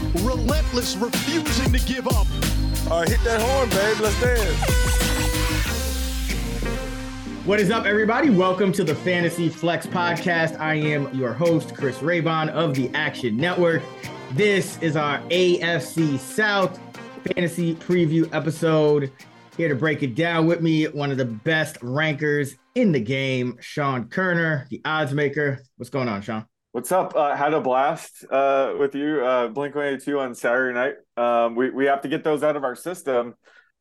Relentless, refusing to give up. All right, hit that horn, babe. Let's dance. What is up, everybody? Welcome to the Fantasy Flex Podcast. I am your host, Chris Raybon of the Action Network. This is our AFC South Fantasy Preview episode. Here to break it down with me, one of the best rankers in the game, Sean Koerner, the odds maker. What's going on, Sean? What's up? Uh, had a blast uh, with you, uh, Blink 182 on Saturday night. Um, we, we have to get those out of our system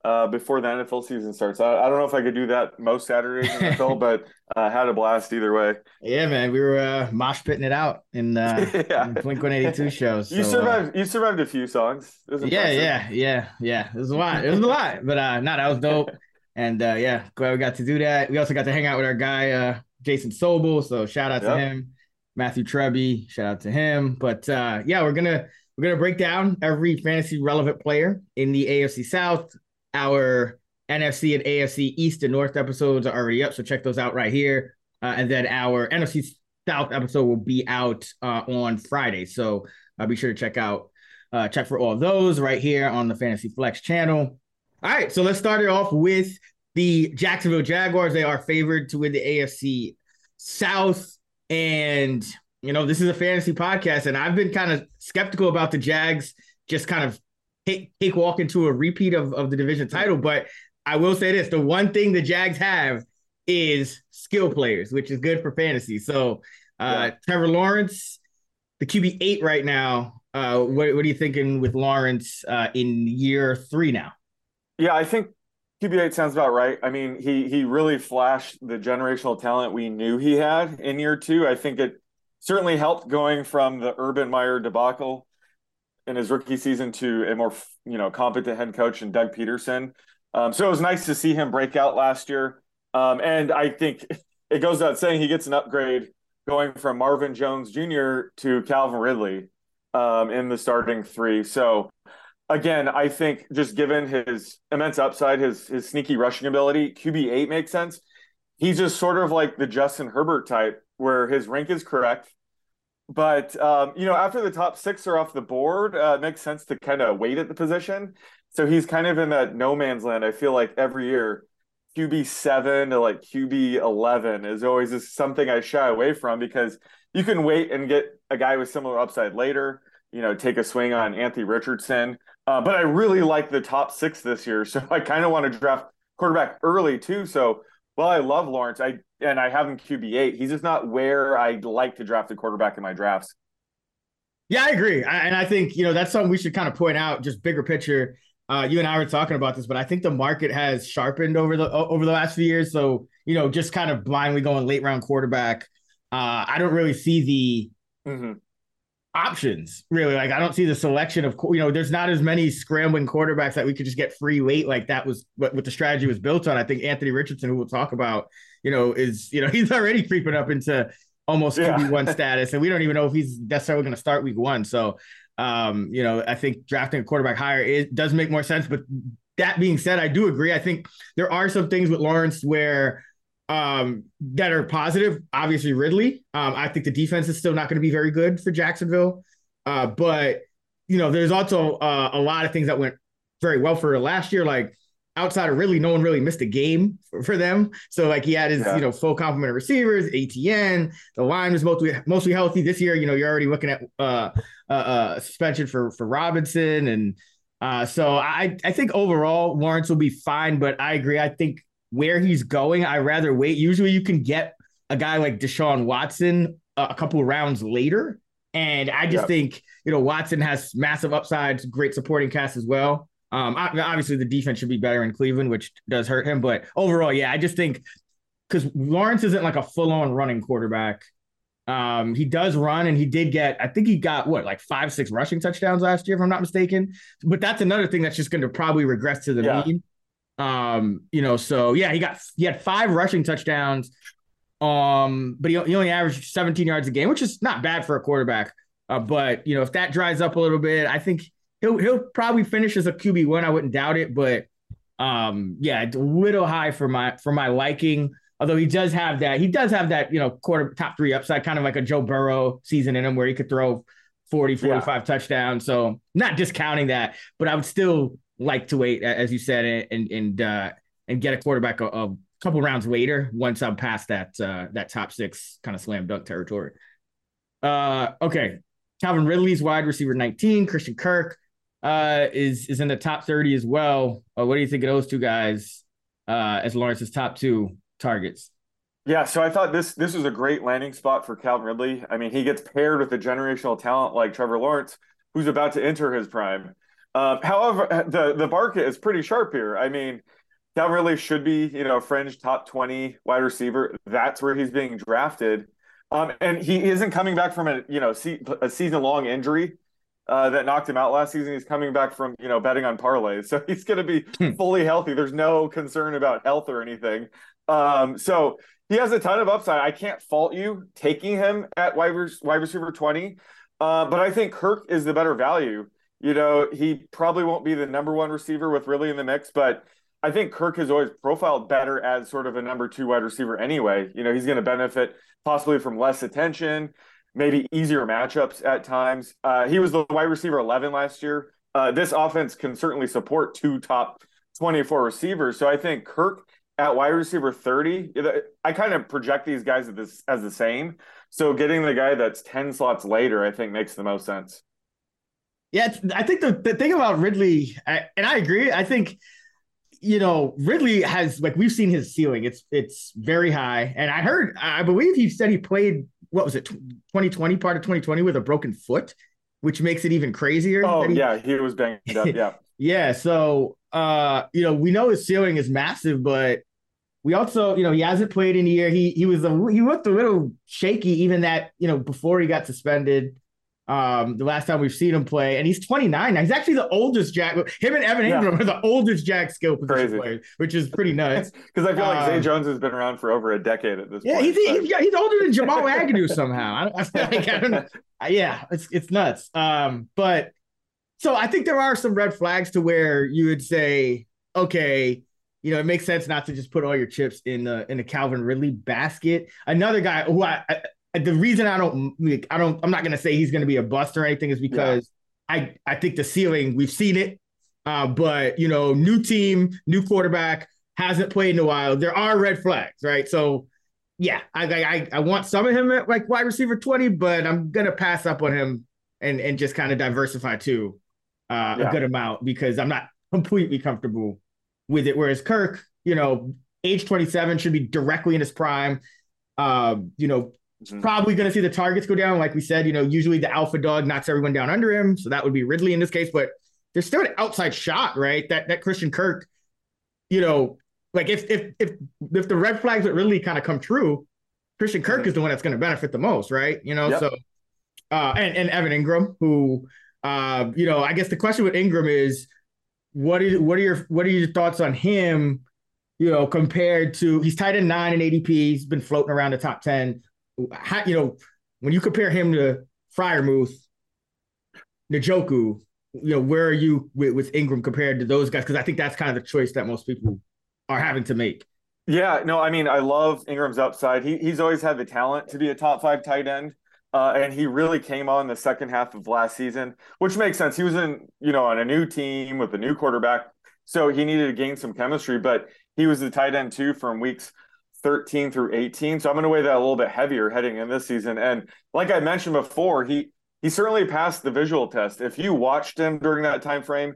uh, before the NFL season starts. I, I don't know if I could do that most Saturdays in the NFL, but uh, had a blast either way. Yeah, man, we were uh, mosh pitting it out in, uh, Yeah. in Blink 182 shows. you so, uh, survived. you survived a few songs. Yeah, impressive. yeah, yeah, yeah. It was a lot. It was a lot, but uh, no, that was dope. And uh, yeah, glad we got to do that. We also got to hang out with our guy uh, Jason Sobel. So shout out Yep. to him. Matthew Treby. shout out to him. But uh, yeah, we're gonna we're gonna break down every fantasy relevant player in the AFC South. Our NFC and AFC East and North episodes are already up, so check those out right here. Uh, and then our NFC South episode will be out uh, on Friday. So uh, be sure to check out uh, check for all those right here on the Fantasy Flex channel. All right, so let's start it off with the Jacksonville Jaguars. They are favored to win the AFC South. And, you know, this is a fantasy podcast, and I've been kind of skeptical about the Jags just kind of take, take walk into a repeat of, of the division title. But I will say this the one thing the Jags have is skill players, which is good for fantasy. So, uh, Trevor Lawrence, the QB eight right now. Uh, what, what are you thinking with Lawrence uh, in year three now? Yeah, I think QB8 sounds about right. I mean, he he really flashed the generational talent we knew he had in year two. I think it certainly helped going from the Urban Meyer debacle in his rookie season to a more you know competent head coach and Doug Pederson. Um, so it was nice to see him break out last year. Um, and I think it goes without saying he gets an upgrade going from Marvin Jones Jr. to Calvin Ridley um, in the starting three. So again, I think just given his immense upside, his his sneaky rushing ability, QB eight makes sense. He's just sort of like the Justin Herbert type, where his rank is correct. But um, you know, after the top six are off the board, uh, it makes sense to kind of wait at the position. So he's kind of in that no man's land. I feel like every year, QB seven to like QB eleven is always just something I shy away from because you can wait and get a guy with similar upside later. You know, take a swing on Anthony Richardson. Uh, but I really like the top six this year, so I kind of want to draft quarterback early too. So while I love Lawrence, I and I have him QB eight, he's just not where I like to draft a quarterback in my drafts. Yeah, I agree, I, and I think you know that's something we should kind of point out, just bigger picture. Uh, you and I were talking about this, but I think the market has sharpened over the over the last few years. So you know, just kind of blindly going late round quarterback. Uh, I don't really see the Mm-hmm. Options really. Like I don't see the selection of you know. There's not as many scrambling quarterbacks that we could just get free late. Like that was what, what the strategy was built on. I think Anthony Richardson, who we'll talk about, you know, is you know he's already creeping up into almost Yeah. QB one status, and we don't even know if he's necessarily going to start week one. So, um, you know, I think drafting a quarterback higher it does make more sense. But that being said, I do agree. I think there are some things with Lawrence where um that are positive. Obviously, Ridley. Um, I think the defense is still not going to be very good for Jacksonville. Uh, but you know, there's also uh, a lot of things that went very well for last year. Like outside of Ridley, no one really missed a game for, for them. So like he had his Yeah. you know full complement of receivers, ETN. The line was mostly mostly healthy this year. You know, you're already looking at uh, uh, uh suspension for for Robinson and. Uh, so I I think overall Lawrence will be fine, but I agree. I think where he's going, I rather wait. Usually you can get a guy like Deshaun Watson a, a couple of rounds later, and I just Yep. think you know Watson has massive upsides, great supporting cast as well. Um, obviously the defense should be better in Cleveland, which does hurt him, but overall, yeah, I just think because Lawrence isn't like a full on running quarterback. Um, he does run, and he did get. I think he got what like five, six rushing touchdowns last year, if I'm not mistaken. But that's another thing that's just going to probably regress to the Yeah. mean. Um, you know, so yeah, he got he had five rushing touchdowns. Um, but he, he only averaged 17 yards a game, which is not bad for a quarterback. Uh, but you know, if that dries up a little bit, I think he'll he'll probably finish as a QB one. I wouldn't doubt it, but um, yeah, it's a little high for my for my liking. Although he does have that, he does have that, you know, quarter top three upside, kind of like a Joe Burrow season in him where he could throw 40, 45 touchdowns. So not discounting that, but I would still like to wait, as you said, and and uh and get a quarterback a, a couple rounds later once I'm past that uh that top six kind of slam dunk territory. Uh okay. Calvin Ridley's wide receiver 19, Christian Kirk uh is is in the top 30 as well. Uh, what do you think of those two guys uh as Lawrence's top two targets? Yeah, so I thought this this was a great landing spot for Calvin Ridley. I mean, he gets paired with a generational talent like Trevor Lawrence, who's about to enter his prime. Um, however, the the market is pretty sharp here. I mean, Calvin Ridley should be, you know, a fringe top twenty wide receiver. That's where he's being drafted, um, and he isn't coming back from a you know se- a season long injury. Uh, that knocked him out last season. He's coming back from you know betting on parlays, so he's going to be fully healthy. There's no concern about health or anything. Um, so he has a ton of upside. I can't fault you taking him at wide, wide receiver 20. Uh, but I think Kirk is the better value. You know, he probably won't be the number one receiver with really in the mix, but I think Kirk has always profiled better as sort of a number two wide receiver anyway. You know, he's going to benefit possibly from less attention, maybe easier matchups at times. Uh, he was the wide receiver 11 last year. Uh, this offense can certainly support two top 24 receivers. So I think Kirk at wide receiver 30, I kind of project these guys as, as the same. So getting the guy that's 10 slots later, I think makes the most sense. Yeah, it's- I think the, the thing about Ridley, I, and I agree, I think, you know, Ridley has, like, we've seen his ceiling. It's it's very high. And I heard, I believe he said he played, what was it, 2020, part of 2020 with a broken foot, which makes it even crazier. Oh, he- yeah, he was banged up. Yeah. Yeah, so uh, you know, we know his ceiling is massive, but we also, you know, he hasn't played in a year. He he was a he looked a little shaky even that, you know, before he got suspended. Um, the last time we've seen him play, and he's 29 now. He's actually the oldest Jack. Him and Evan Yeah. Engram are the oldest Jack skill position players, which is pretty nuts. Because I feel like Zay Um, Jones has been around for over a decade at this Yeah, point. he's, but- he's, he's older than Jamal Agnew somehow. I, don't- I feel like I don't know. Yeah, it's it's nuts. Um, but so I think there are some red flags to where you would say, okay, you know, it makes sense not to just put all your chips in the in the Calvin Ridley basket. Another guy who I, I the reason I don't like, I don't I'm not gonna say he's gonna be a bust or anything is because I I think the ceiling we've seen it, uh, but you know, new team, new quarterback hasn't played in a while. There are red flags, right? So yeah, I I I want some of him at like wide receiver 20, but I'm gonna pass up on him and and just kind of diversify too uh, Yeah. a good amount because I'm not completely comfortable with it. Whereas Kirk, you know, age 27 should be directly in his prime. Um, you know, Mhm. probably going to see the targets go down. Like we said, you know, usually the alpha dog knocks everyone down under him. So that would be Ridley in this case, but there's still an outside shot, right? That that Christian Kirk, you know, like if if if if the red flags with really kind of come true, Christian Kirk Mhm. is the one that's going to benefit the most, right? You know, Yep. so uh and, and Evan Engram, who uh, you know, I guess the question with Engram is what is what are your what are your thoughts on him? You know, compared to he's tied end nine in ADP, he's been floating around the top 10 how, you know, when you compare him to Freiermuth, Njoku, you know, where are you with, with Engram compared to those guys? Because I think that's kind of the choice that most people are having to make. Yeah, no, I mean, I love Engram's upside. He he's always had the talent to be a top five tight end. Uh, and he really came on the second half of last season, which makes sense. He was in, you know, on a new team with a new quarterback. So he needed to gain some chemistry, but he was the tight end too from weeks 13 through 18. So I'm going to weigh that a little bit heavier heading in this season. And like I mentioned before, he he certainly passed the visual test. If you watched him during that time frame,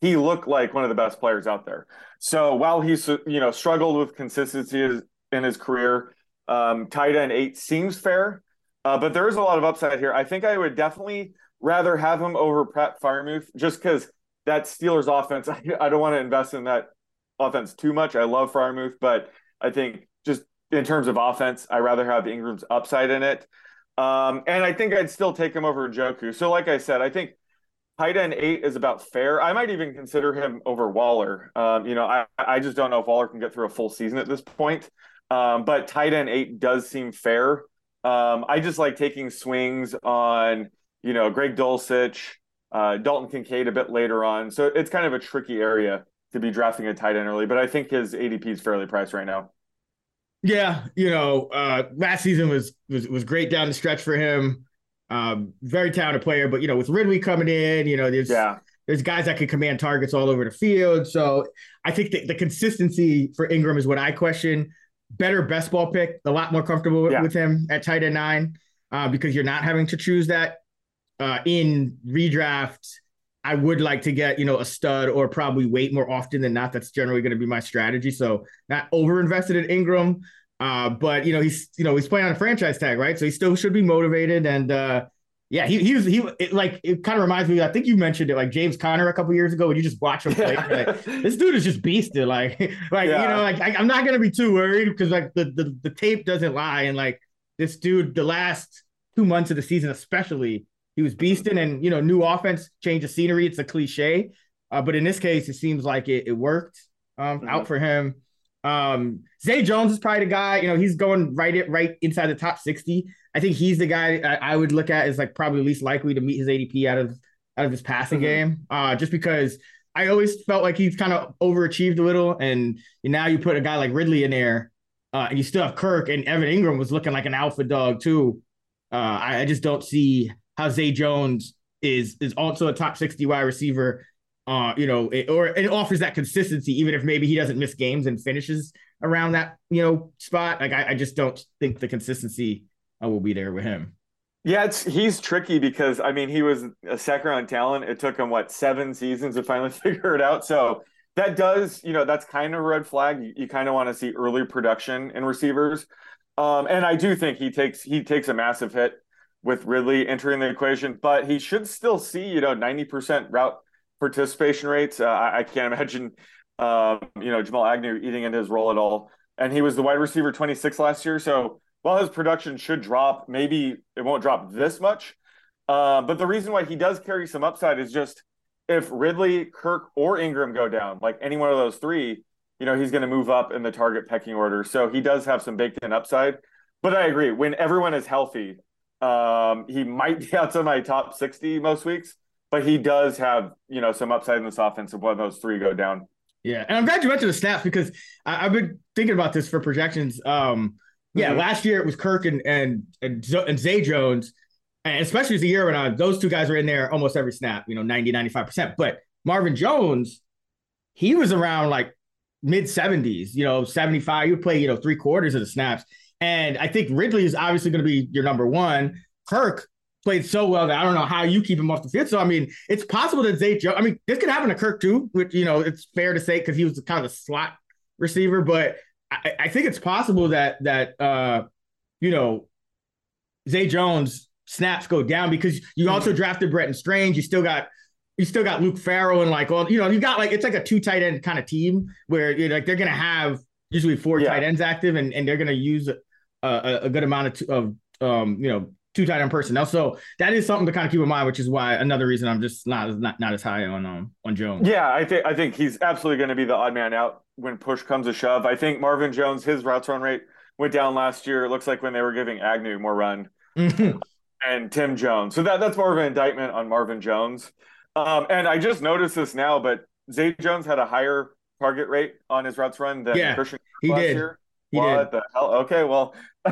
he looked like one of the best players out there. So while he's you know struggled with consistency in his career, um, tight end eight seems fair, uh, but there is a lot of upside here. I think I would definitely rather have him over Pat Freiermuth just because that Steelers offense. I, I don't want to invest in that offense too much. I love Firemouth, but I think just in terms of offense, I rather have Engram's upside in it. Um, and I think I'd still take him over Njoku. So, like I said, I think tight end eight is about fair. I might even consider him over Waller. Um, you know, I, I just don't know if Waller can get through a full season at this point. Um, but tight end eight does seem fair. Um, I just like taking swings on, you know, Greg Dulcich, uh, Dalton Kincaid a bit later on. So it's kind of a tricky area to be drafting a tight end early, but I think his ADP is fairly priced right now. Yeah, you know, uh, last season was was was great down the stretch for him. Um, very talented player, but you know, with Ridley coming in, you know, there's yeah. there's guys that can command targets all over the field. So I think the, the consistency for Engram is what I question. Better best ball pick, a lot more comfortable yeah. with him at tight end nine, uh, because you're not having to choose that uh, in redraft. I would like to get, you know, a stud or probably wait more often than not. That's generally going to be my strategy. So not over invested in Engram. Uh, but you know, he's you know, he's playing on a franchise tag, right? So he still should be motivated. And uh yeah, he he was he it, like it kind of reminds me. I think you mentioned it, like James Conner a couple years ago, when you just watch him play. like, this dude is just beasted. Like, like yeah. you know, like I, am not gonna be too worried because like the, the the tape doesn't lie, and like this dude, the last two months of the season, especially, he was beasting, and you know, new offense, change of scenery. It's a cliche, uh, but in this case, it seems like it, it worked um, mm-hmm. out for him. Um, Zay Jones is probably the guy. You know, he's going right it right inside the top sixty. I think he's the guy I, I would look at as like probably least likely to meet his ADP out of out of his passing mm-hmm. game. Uh, just because I always felt like he's kind of overachieved a little, and now you put a guy like Ridley in there, uh, and you still have Kirk and Evan Engram was looking like an alpha dog too. Uh, I, I just don't see how Zay Jones is is also a top 60 wide receiver. Uh, you know, it, or it offers that consistency, even if maybe he doesn't miss games and finishes around that, you know, spot. Like I, I just don't think the consistency uh, will be there with him. Yeah, it's he's tricky because I mean he was a second round talent. It took him what seven seasons to finally figure it out. So that does, you know, that's kind of a red flag. You, you kind of want to see early production in receivers. Um, and I do think he takes he takes a massive hit with Ridley entering the equation, but he should still see, you know, 90% route participation rates. Uh, I, I, can't imagine, um, you know, Jamal Agnew eating into his role at all. And he was the wide receiver 26 last year. So while his production should drop, maybe it won't drop this much. Uh, but the reason why he does carry some upside is just if Ridley, Kirk, or Engram go down, like any one of those three, you know, he's going to move up in the target pecking order. So he does have some baked in upside. But I agree, when everyone is healthy, um, he might be outside my top 60 most weeks, but he does have, you know, some upside in this offense if one of those three go down. Yeah. And I'm glad you mentioned the snaps because I, have been thinking about this for projections. Um, yeah, mm-hmm. last year it was Kirk and and and, and Zay Jones, and especially as the year when on, those two guys were in there almost every snap, you know, 90, 95%. But Marvin Jones, he was around like mid 70s, you know, 75. You play, you know, three quarters of the snaps. And I think Ridley is obviously going to be your number one. Kirk played so well that I don't know how you keep him off the field. So I mean, it's possible that Zay Jones. I mean, this could happen to Kirk too, which you know it's fair to say because he was kind of a slot receiver. But I, I think it's possible that that uh, you know Zay Jones snaps go down because you also mm-hmm. drafted Brenton Strange. You still got you still got Luke Farrell and like well, you know, you got like it's like a two tight end kind of team where you know, like they're gonna have usually four yeah. tight ends active, and, and they're going to use a, a, good amount of, of um, you know two tight end personnel. So that is something to kind of keep in mind, which is why another reason I'm just not not not as high on um on Jones. Yeah, I think I think he's absolutely going to be the odd man out when push comes to shove. I think Marvin Jones, his routes run rate went down last year. It looks like when they were giving Agnew more run. Mm-hmm. And Tim Jones. So that, that's more of an indictment on Marvin Jones. Um, and I just noticed this now, but Zay Jones had a higher target rate on his routes run than yeah, Christian he last did. year. He what did. the hell? Okay, well.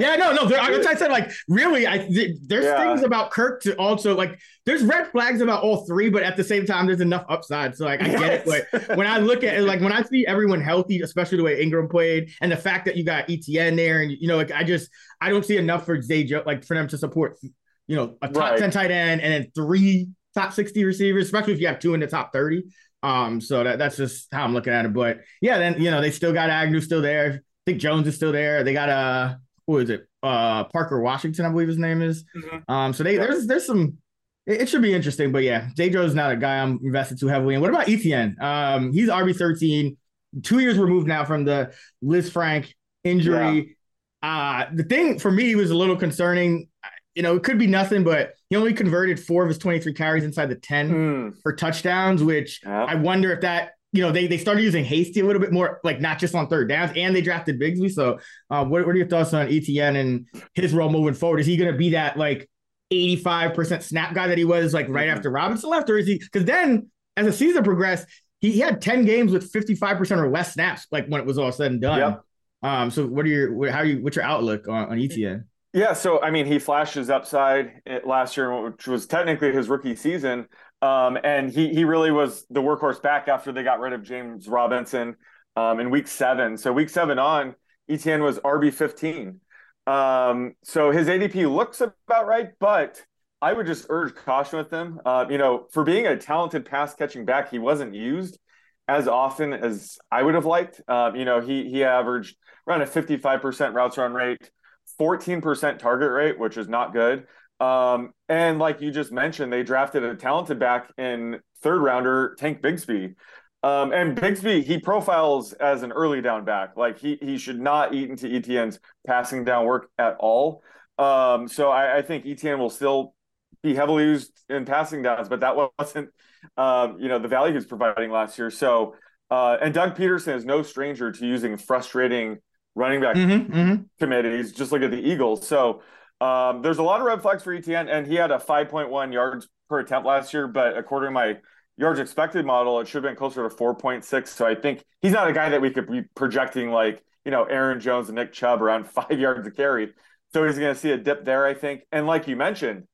yeah, no, no. There, I said like really. I there's Yeah. things about Kirk to also like. There's red flags about all three, but at the same time, there's enough upside. So like, I get it. But when I look at it, like when I see everyone healthy, especially the way Engram played, and the fact that you got ETN there, and you know, like I just I don't see enough for Zay like for them to support, you know, a top Right. ten tight end and then three top sixty receivers, especially if you have two in the top thirty. Um, so that that's just how I'm looking at it. But yeah, then you know they still got Agnew still there. I think Jones is still there. They got uh who is it? Uh Parker Washington, I believe his name is. Mhm. Um, so they there's there's some it, it should be interesting, but yeah, Jones not a guy I'm invested too heavily in. What about ETN? Um, he's RB13, two years removed now from the Lisfranc injury. Uh, the thing for me was a little concerning. You know, it could be nothing, but he only converted four of his 23 carries inside the 10 Mm. for touchdowns, which Yeah. I wonder if that, you know, they, they started using Hasty a little bit more, like not just on third downs, and they drafted Bigsby. So, uh, what, what are your thoughts on ETN and his role moving forward? Is he going to be that like 85% snap guy that he was like right Mhm. after Robinson left? Or is he, because then as the season progressed, he, he had 10 games with 55% or less snaps, like when it was all said and done. Yep. Um, so what are your, what, how are you, what's your outlook on, on ETN? Yeah, so I mean, he flashed his upside last year, which was technically his rookie season, um, and he he really was the workhorse back after they got rid of James Robinson um, in week seven. So week seven on, ETN was RB fifteen. Um, so his ADP looks about right, but I would just urge caution with him. Uh, you know, for being a talented pass catching back, he wasn't used as often as I would have liked. Uh, you know, he he averaged around a fifty five percent routes run rate. 14% target rate, which is not good. Um, and like you just mentioned, they drafted a talented back in third rounder, Tank Bigsby. Um, and Bigsby, he profiles as an early down back. Like he he should not eat into ETN's passing down work at all. Um, so I, I think ETN will still be heavily used in passing downs, but that wasn't um, you know, the value he was providing last year. So uh, and Doug Pederson is no stranger to using frustrating running back Mm-hmm, mm-hmm. committees, just look at the Eagles. So um, there's a lot of red flags for ETN, and he had a 5.1 yards per attempt last year, but according to my yards expected model, it should have been closer to 4.6. So I think he's not a guy that we could be projecting like, you know, Aaron Jones and Nick Chubb around five yards a carry. So he's going to see a dip there, I think. And like you mentioned,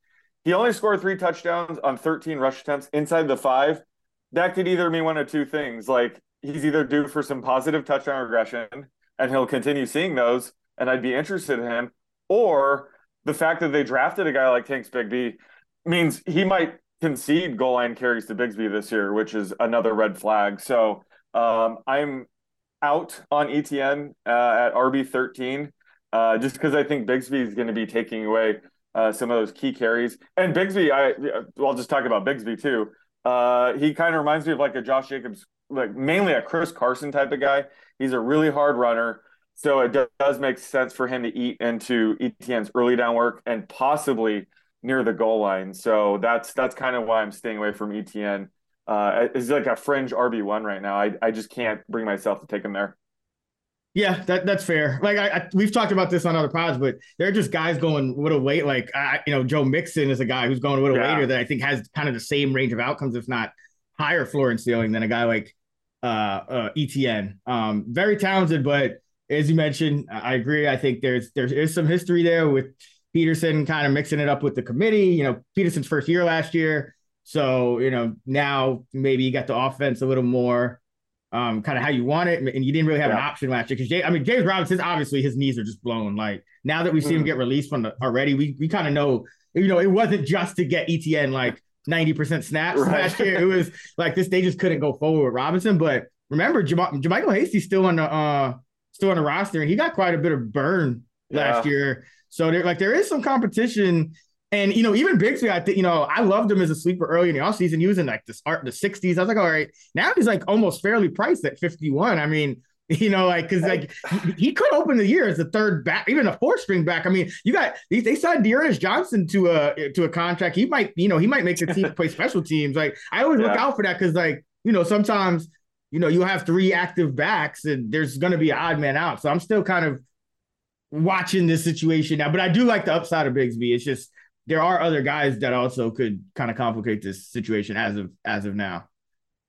he only scored three touchdowns on 13 rush attempts inside the five. That could either mean one of two things. Like he's either due for some positive touchdown regression and he'll continue seeing those, and I'd be interested in him. Or the fact that they drafted a guy like Tank Bigsby means he might concede goal line carries to Bigsby this year, which is another red flag. So um, I'm out on ETN uh, at RB 13 uh, just because I think Bigsby is going to be taking away uh, some of those key carries. And Bigsby, I I'll just talk about Bigsby too. Uh, he kind of reminds me of like a Josh Jacobs, like mainly a Chris Carson type of guy. He's a really hard runner. So it does make sense for him to eat into ETN's early down work and possibly near the goal line. So that's that's kind of why I'm staying away from ETN. Uh, it's like a fringe RB one right now. I I just can't bring myself to take him there. Yeah, that that's fair. Like I, I, we've talked about this on other pods, but there are just guys going with a weight. Like I, you know, Joe Mixon is a guy who's going with a Yeah. later that I think has kind of the same range of outcomes, if not higher floor and ceiling than a guy like uh, uh ETN. Um, very talented, but as you mentioned, I agree. I think there's there is some history there with Pederson kind of mixing it up with the committee. You know, Pederson's first year last year, so you know now maybe you got the offense a little more um, kind of how you want it, and you didn't really have an option last year because I mean James Robinson obviously his knees are just blown. Like now that we've seen him Mhm. get released from the already, we we kind of know you know it wasn't just to get ETN like ninety percent snaps Right. last year. It was like this they just couldn't go forward with Robinson. But remember, Jam- JaMycal Hasty's still on the uh still on the roster, and he got quite a bit of burn last Yeah. year. So there like there is some competition. And you know, even Bigsby, I think you know, I loved him as a sleeper early in the offseason. He was in like the start the 60s. I was like, all right, now he's like almost fairly priced at 51. I mean, you know, like because like he, could open the year as a third back, even a fourth string back. I mean, you got they, they signed D'Ernest Johnson to a to a contract. He might, you know, he might make the team play special teams. Like I always look out for that because like you know sometimes you know you have three active backs and there's going to be an odd man out. So I'm still kind of watching this situation now, but I do like the upside of Bigsby. It's just there are other guys that also could kind of complicate this situation as of as of now.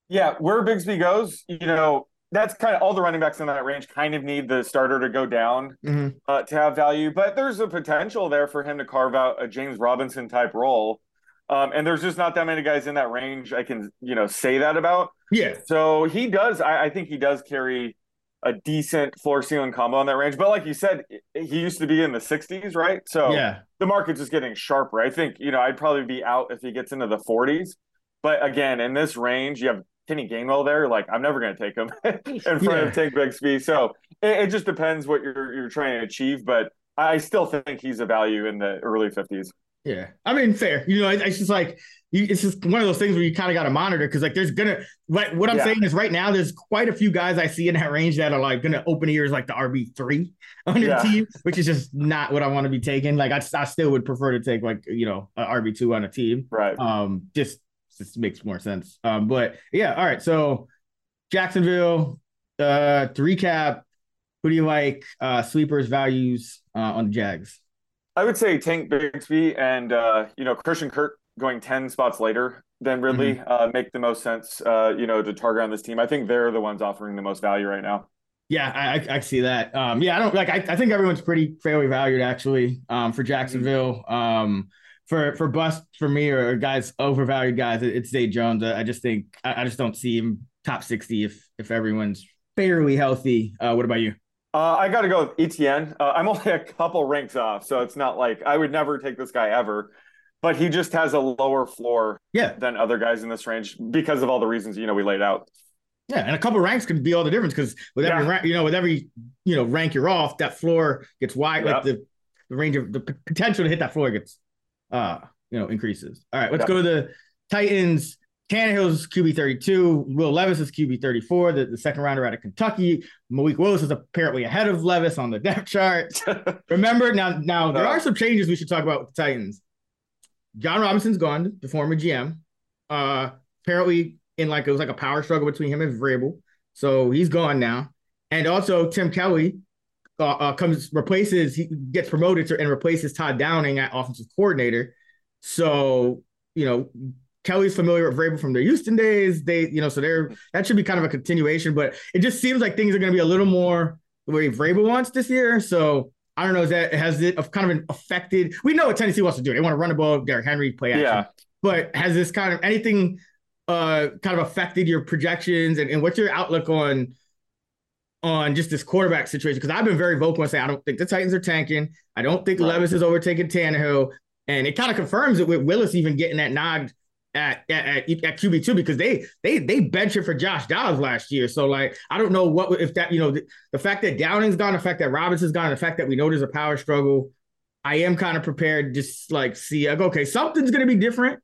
Yeah, where Bigsby goes, you know, that's kind of all the running backs in that range kind of need the starter to go down Mhm. uh, to have value, but there's a potential there for him to carve out a James Robinson type role. Um, and there's just not that many guys in that range I can, you know, say that about. Yeah, So he does, I, I think he does carry a decent floor ceiling combo in that range. But like you said, he used to be in the 60s, right? So yeah, the market's just getting sharper. I think, you know, I'd probably be out if he gets into the 40s. But again, in this range, you have Kenny Gainwell there. Like, I'm never going to take him in front Yeah. of Tank Bigsby. So it, it just depends what you're you're trying to achieve. But I still think he's a value in the early 50s. Yeah, I mean, fair. You know, it's just like it's just one of those things where you kind of got to monitor because like there's gonna like what I'm yeah. saying is right now there's quite a few guys I see in that range that are like gonna open ears like the RB three on your yeah. team, which is just not what I want to be taking. Like I, I still would prefer to take like you know a RB two on a team, right? Um, just just makes more sense. Um, but yeah, all right. So Jacksonville, uh, to recap, who do you like? Uh, sleepers values uh, on the Jags. I would say Tank Bigsby and uh, you know Christian Kirk going ten spots later than Ridley mm-hmm. uh, make the most sense. Uh, you know to target on this team. I think they're the ones offering the most value right now. Yeah, I, I see that. Um, yeah, I don't like. I, I think everyone's pretty fairly valued actually um, for Jacksonville. Um, for for bust for me or guys overvalued guys, it's Zay Jones. I just think I, just don't see him top sixty if if everyone's fairly healthy. Uh, what about you? Uh, I got to go with ETN. Uh, I'm only a couple ranks off, so it's not like I would never take this guy ever, but he just has a lower floor yeah. than other guys in this range because of all the reasons you know we laid out. Yeah, and a couple ranks can be all the difference because with every yeah. rank, you know, with every you know rank you're off, that floor gets wide. Yep. Like the, the range of the potential to hit that floor gets uh you know increases. All right, let's go to the Titans. Tannehill's QB 32. Will Levis is QB 34, the, the second rounder out of Kentucky. Malik Willis is apparently ahead of Levis on the depth chart. Remember, now, now there are some changes we should talk about with the Titans. Jon Robinson's gone, the former GM. Uh, apparently, in like it was like a power struggle between him and Vrabel. So he's gone now. And also, Tim Kelly uh, uh, comes replaces, he gets promoted to, and replaces Todd Downing at offensive coordinator. So, you know, Kelly's familiar with Vrabel from their Houston days. They, you know, so they're that should be kind of a continuation, but it just seems like things are going to be a little more the way Vrabel wants this year. So I don't know. Is that has it kind of affected? We know what Tennessee wants to do. They want to run the ball, Derrick Henry, play action. Yeah. But has this kind of anything uh kind of affected your projections and, and what's your outlook on on just this quarterback situation? Because I've been very vocal and saying I don't think the Titans are tanking. I don't think right. Levis is overtaking Tannehill. And it kind of confirms it with Willis even getting that nod at at, at, at QB two because they they they bench it for Josh Dobbs last year. So like I don't know what if that you know the, the fact that Downing's gone, the fact that Robinson's gone, the fact that we know there's a power struggle. I am kind of prepared just like see like okay something's gonna be different.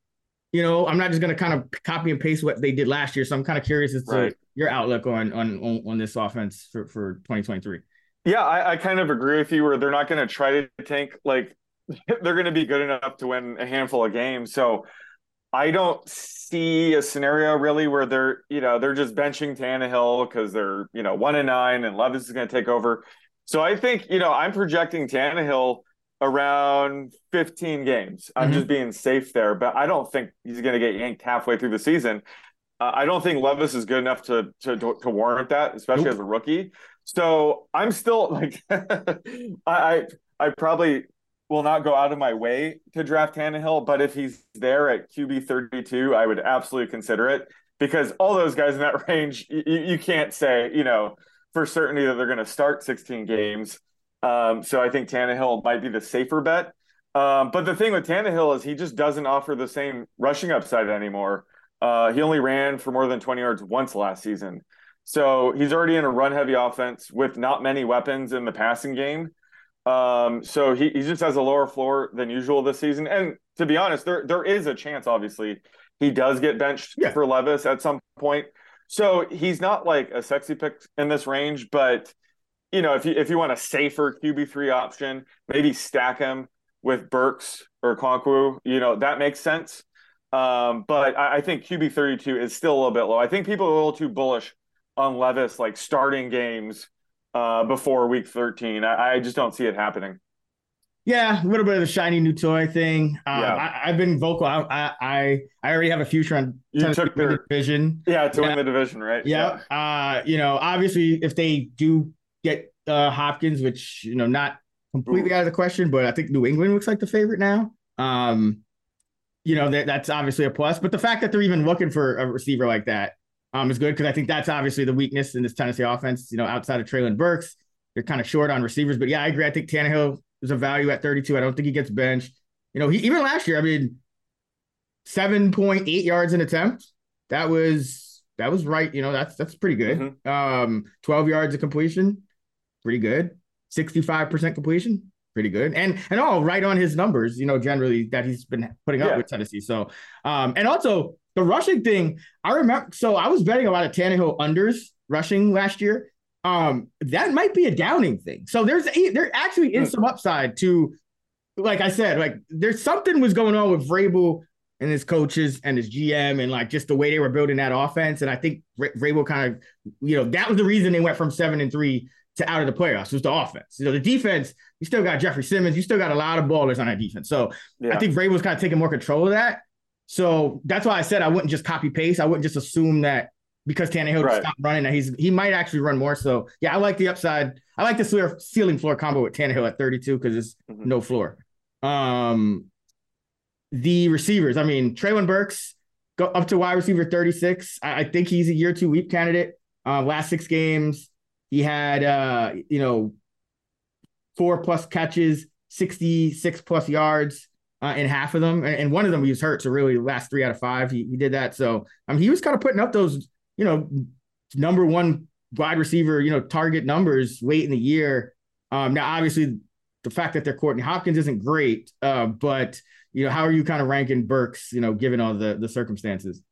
You know I'm not just gonna kind of copy and paste what they did last year. So I'm kind of curious as to right. your outlook on, on on on this offense for for 2023. Yeah, I, I kind of agree with you. Where they're not going to try to tank like they're going to be good enough to win a handful of games. So I don't see a scenario really where they're, you know, they're just benching Tannehill because they're, you know, one and nine and Levis is going to take over. So I think, you know, I'm projecting Tannehill around 15 games. I'm mm-hmm. just being safe there, but I don't think he's going to get yanked halfway through the season. Uh, I don't think Levis is good enough to to, to warrant that, especially nope. as a rookie. So I'm still like, I, I I probably will not go out of my way to draft Tannehill, but if he's there at QB 32, I would absolutely consider it because all those guys in that range, you, you can't say, you know, for certainty that they're going to start 16 games. Um, so I think Tannehill might be the safer bet. Um, but the thing with Tannehill is he just doesn't offer the same rushing upside anymore. Uh, he only ran for more than 20 yards once last season. So he's already in a run heavy offense with not many weapons in the passing game. Um, so he, he just has a lower floor than usual this season. And to be honest, there there is a chance, obviously, he does get benched yeah. for Levis at some point. So he's not like a sexy pick in this range, but you know, if you if you want a safer QB three option, maybe stack him with Burks or Okonkwo, you know, that makes sense. Um, but I, I think QB thirty two is still a little bit low. I think people are a little too bullish on Levis, like starting games uh, before week 13. I, I, just don't see it happening. Yeah, a little bit of the shiny new toy thing. Uh, yeah. I, have been vocal. I, I I already have a future on you took the division. Yeah, to yeah. win the division, right? Yeah. yeah. Uh, you know, obviously, if they do get uh, Hopkins, which you know, not completely out of the question, but I think New England looks like the favorite now. Um, you know, that that's obviously a plus. But the fact that they're even looking for a receiver like that um, is good because I think that's obviously the weakness in this Tennessee offense. You know, outside of Treylon Burks, they're kind of short on receivers. But yeah, I agree. I think Tannehill is a value at 32. I don't think he gets benched. You know, he even last year, I mean, 7.8 yards an attempt. That was that was right. You know, that's that's pretty good. Mm-hmm. Um, 12 yards of completion, pretty good. 65% completion, pretty good, and and all right on his numbers. You know, generally that he's been putting up Yeah. with Tennessee. So, um, and also the rushing thing. I remember. So I was betting a lot of Tannehill unders rushing last year. Um, that might be a downing thing. So there's a, there actually is some upside to, like I said, like there's something was going on with Vrabel and his coaches and his GM and like just the way they were building that offense. And I think Ra- Vrabel kind of, you know, that was the reason they went from seven and three to out of the playoffs was the offense. You know, the defense, you still got Jeffrey Simmons, you still got a lot of ballers on that defense. So Yeah. I think Vrabel's kind of taking more control of that. So that's why I said I wouldn't just copy paste. I wouldn't just assume that because Tannehill Right. stopped running that he's he might actually run more. So yeah, I like the upside. I like the ceiling floor combo with Tannehill at 32 because it's Mhm. no floor. Um, the receivers. I mean, Treylon Burks go up to wide receiver 36. I, I think he's a year two week candidate. Uh, last six games, he had uh, you know, four plus catches, 66 plus yards uh, in half of them. And, one of them he was hurt. So really last three out of five, he, he did that. So I mean, he was kind of putting up those, you know, number one wide receiver, you know, target numbers late in the year. Um, now, obviously, the fact that they're Courtney Hopkins isn't great, uh, but you know, how are you kind of ranking Burks? You know, given all the the circumstances.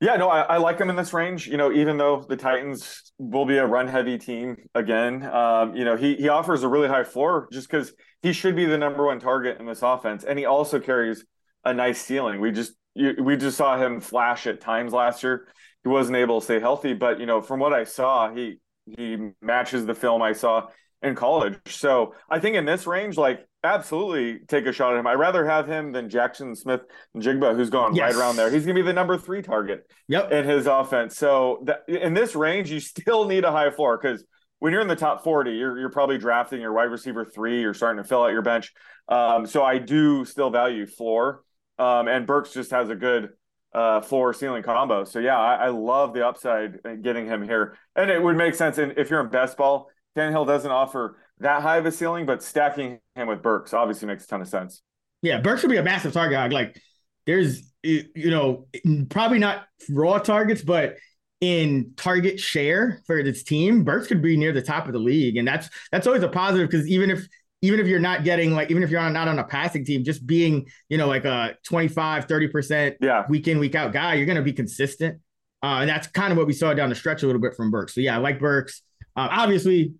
Yeah, no, I, I like him in this range. You know, even though the Titans will be a run-heavy team again, um, you know, he he offers a really high floor just because he should be the number one target in this offense, and he also carries a nice ceiling. We just we just saw him flash at times last year. He wasn't able to stay healthy, but you know, from what I saw, he he matches the film I saw in college. So I think in this range, like absolutely take a shot at him. I'd rather have him than Jackson Smith Jigba, who's going Yes. right around there. He's gonna be the number three target Yep. in his offense. So that, in this range, you still need a high floor because when you're in the top 40, you're you're probably drafting your wide receiver three. You're starting to fill out your bench. Um, so I do still value floor. Um, and Burks just has a good uh, floor ceiling combo. So yeah, I, I love the upside getting him here. And it would make sense in, if you're in best ball. Tannehill doesn't offer that high of a ceiling, but stacking him with Burks obviously makes a ton of sense. Yeah, Burks should be a massive target. Like, there's you know probably not raw targets, but in target share for this team, Burks could be near the top of the league, and that's that's always a positive because even if even if you're not getting like even if you're on, not on a passing team, just being you know like a 25, 30 percent Yeah, week in week out guy, you're going to be consistent, uh, and that's kind of what we saw down the stretch a little bit from Burks. So yeah, I like Burks. Uh, obviously,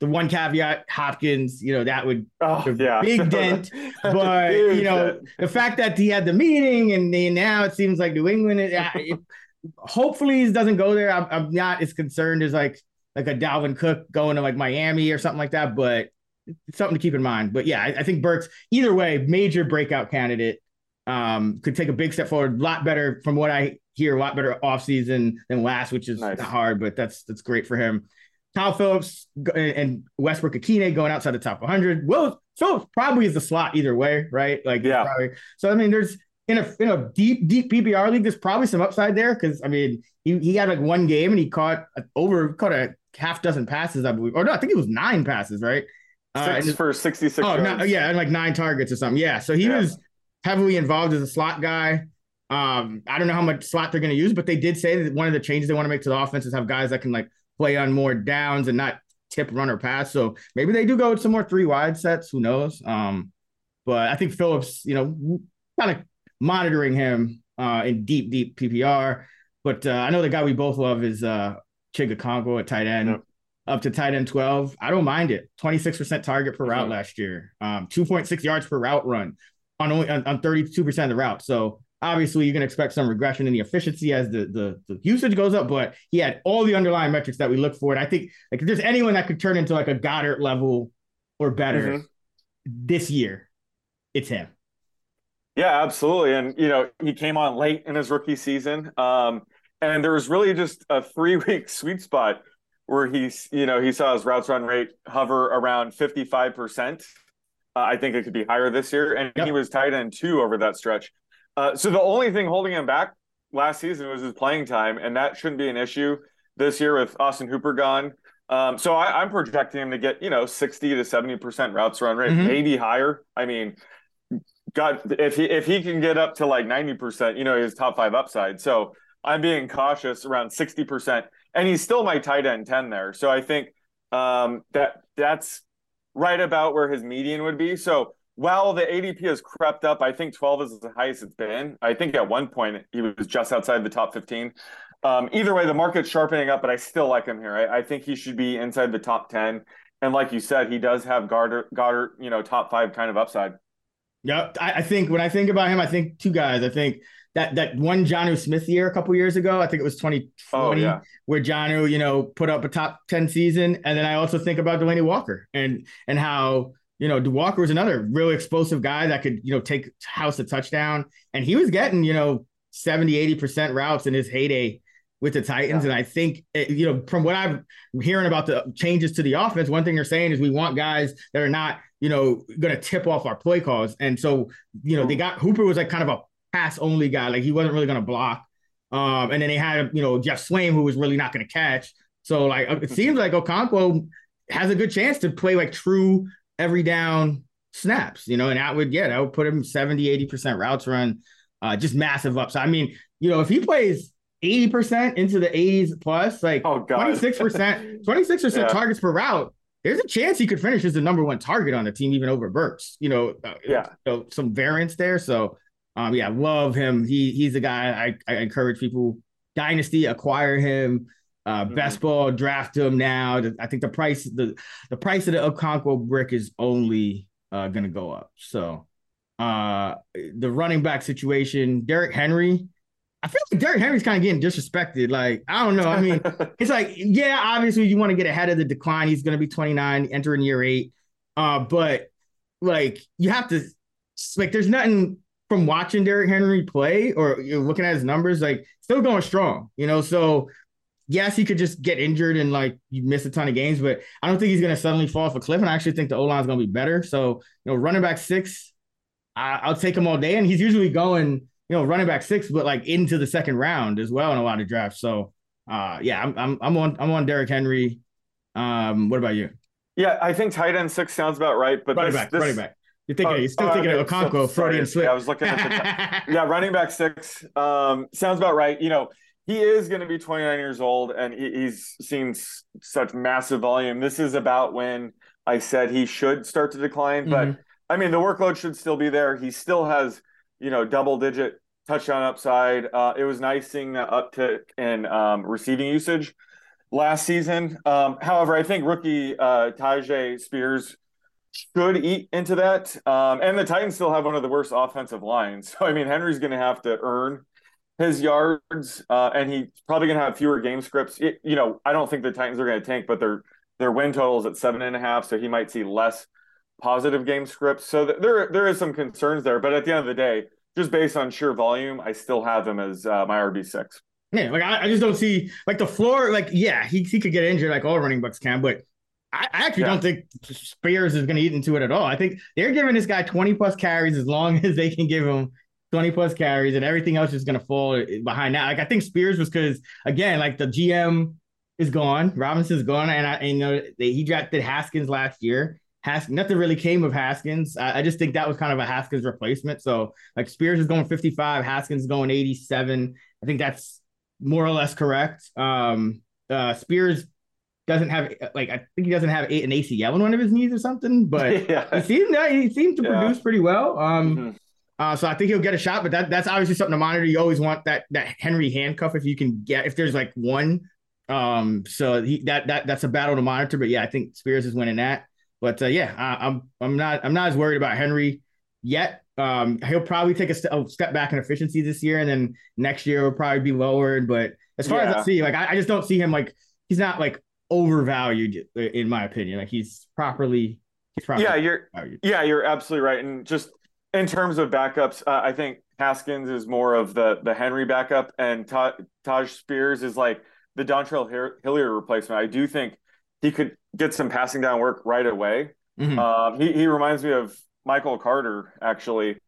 the one caveat, Hopkins, you know that would oh a yeah, big dent, but you know dent. the fact that he had the meeting and they, now it seems like New England. It, it, hopefully, he doesn't go there. I'm, I'm not as concerned as like like a Dalvin Cook going to like Miami or something like that, but it's something to keep in mind. But yeah, I, I think Burks either way, major breakout candidate. Um, could take a big step forward. A lot better from what I hear. A lot better offseason than last, which is Nice. hard, but that's that's great for him. Kyle Phillips and Westbrook-Ikhine going outside the top 100. Will Phillips probably is the slot either way, right? Like, Yeah. probably- so I mean, there's in a in a deep deep PPR league, there's probably some upside there because I mean, he, he had like one game and he caught a- over caught a half dozen passes, I believe, or no, I think it was nine passes, right? Uh, Six for 66 Oh, yards. no, yeah, and like nine targets or something. Yeah, so he Yeah. was heavily involved as a slot guy. Um, I don't know how much slot they're going to use, but they did say that one of the changes they want to make to the offense is have guys that can like play on more downs and not tip run or pass. So maybe they do go with some more three wide sets. Who knows? Um, but I think Phillips, you know, kind of monitoring him uh, in deep, deep PPR. But uh, I know the guy we both love is uh, Chig Okonkwo at tight end. Yep. Up to tight end 12. I don't mind it. 26% target per route last year. Um, 2.6 yards per route run on only on, on 32% of the route. So obviously you're gonna expect some regression in the efficiency as the, the the usage goes up, but he had all the underlying metrics that we look for. And I think like if there's anyone that could turn into like a Goedert level or better Mhm. this year, it's him. Yeah, absolutely. And you know, he came on late in his rookie season. Um, and there was really just a three week sweet spot where he's, you know, he saw his routes run rate hover around 55%. Uh, I think it could be higher this year. And Yep. he was tight end two over that stretch. Uh, so the only thing holding him back last season was his playing time, and that shouldn't be an issue this year with Austin Hooper gone. Um, so I, I'm projecting him to get, you know, 60 to 70% routes run rate, Mhm. maybe higher. I mean, God, if he if he can get up to like 90%, you know, his top five upside. So I'm being cautious around 60%. And he's still my tight end 10 there. So I think um that that's right about where his median would be. So while the ADP has crept up, I think 12 is the highest it's been. I think at one point he was just outside the top 15. Um, either way, the market's sharpening up, but I still like him here. I, I, think he should be inside the top 10. And like you said, he does have Goedert, you know, top five kind of upside. Yeah, I, I think when I think about him, I think two guys. I think that that one Jonnu Smith year a couple years ago, I think it was 2020, oh, yeah. where Jonnu, you know, put up a top 10 season. And then I also think about Delanie Walker and and how you know, Walker was another really explosive guy that could, you know, take house a touchdown. And he was getting, you know, 70, 80% routes in his heyday with the Titans. Yeah. And I think, eh, you know, from what I'm hearing about the changes to the offense, one thing they're saying is we want guys that are not, you know, going to tip off our play calls. And so, you know, they got Hooper was like kind of a pass only guy. Like he wasn't really going to block. Um, and then they had, you know, Geoff Swaim, who was really not going to catch. So like, it seems like Okonkwo has a good chance to play like true every down snaps, you know, and that would, yeah, that would put him 70, 80% routes run, uh, just massive upside. I mean, you know, if he plays 80% into the 80s plus, like oh, God. 26%, 26% yeah. targets per route, there's a chance he could finish as the number one target on the team, even over Burks, you know, uh, yeah, So some variance there. So, um, yeah, love him. He he's a guy I, I encourage people dynasty acquire him. Uh, mm-hmm. best ball, draft him now. I think the price the the price of the Okonkwo brick is only uh, going to go up. So uh, the running back situation, Derrick Henry. I feel like Derrick Henry's kind of getting disrespected. Like I don't know. I mean, it's like yeah, obviously you want to get ahead of the decline. He's going to be 29, entering year eight. Uh, but like you have to like there's nothing from watching Derrick Henry play or you know, looking at his numbers, like still going strong, you know. So yes, he could just get injured and like you miss a ton of games, but I don't think he's going to suddenly fall off a cliff. And I actually think the O line is going to be better. So, you know, running back six, I, will take him all day. And he's usually going, you know, running back six, but like into the second round as well in a lot of drafts. So, uh, yeah, I'm, I'm, I'm on, I'm on Derrick Henry. Um, what about you? Yeah, I think tight end six sounds about right. But running this, back, this, running back. You're thinking, uh, you're still uh, thinking okay, of Okonkwo, so, Freudian slip. Yeah, I was looking at the, yeah, running back six. Um, sounds about right. You know, he is going to be 29 years old and he, he's seen such massive volume. This is about when I said he should start to decline, but mm-hmm. I mean, the workload should still be there. He still has, you know, double digit touchdown upside. Uh, it was nice seeing that uptick in um, receiving usage last season. Um, however, I think rookie uh, Tyjae Spears should eat into that. Um, and the Titans still have one of the worst offensive lines. So, I mean, Henry's going to have to earn his yards, uh, and he's probably going to have fewer game scripts. It, you know, I don't think the Titans are going to tank, but their their win totals at seven and a half, so he might see less positive game scripts. So th- there there is some concerns there, but at the end of the day, just based on sheer volume, I still have him as uh, my RB six. Yeah, like I, I, just don't see like the floor. Like, yeah, he he could get injured like all running backs can, but I, I actually yeah. don't think Spears is going to eat into it at all. I think they're giving this guy twenty plus carries as long as they can give him 20 plus carries, and everything else is going to fall behind that. Like I think Spears was because again, like the GM is gone, Robinson's gone, and I and, you know they, he drafted Haskins last year. Has, nothing really came of Haskins. I, I, just think that was kind of a Haskins replacement. So like Spears is going 55, Haskins is going 87. I think that's more or less correct. Um, uh, Spears doesn't have like I think he doesn't have an ACL in one of his knees or something, but yeah. he seemed he seemed to yeah. produce pretty well. Um, mm-hmm. Uh, so I think he'll get a shot, but that that's obviously something to monitor. You always want that that Henry handcuff if you can get if there's like one. Um, so he that that that's a battle to monitor. But yeah, I think Spears is winning that. But uh, yeah, I, I'm I'm not I'm not as worried about Henry yet. Um, he'll probably take a, st- a, step back in efficiency this year, and then next year will probably be lowered. But as far yeah. as I see, like I, I just don't see him like he's not like overvalued in my opinion. Like he's properly. He's properly yeah, you're valued. yeah, you're absolutely right. And just in terms of backups, uh, I think Haskins is more of the the Henry backup, and Tyjae Spears is like the Dontrell Hilliard replacement. I do think he could get some passing down work right away. Mm-hmm. Um, he he reminds me of Michael Carter actually,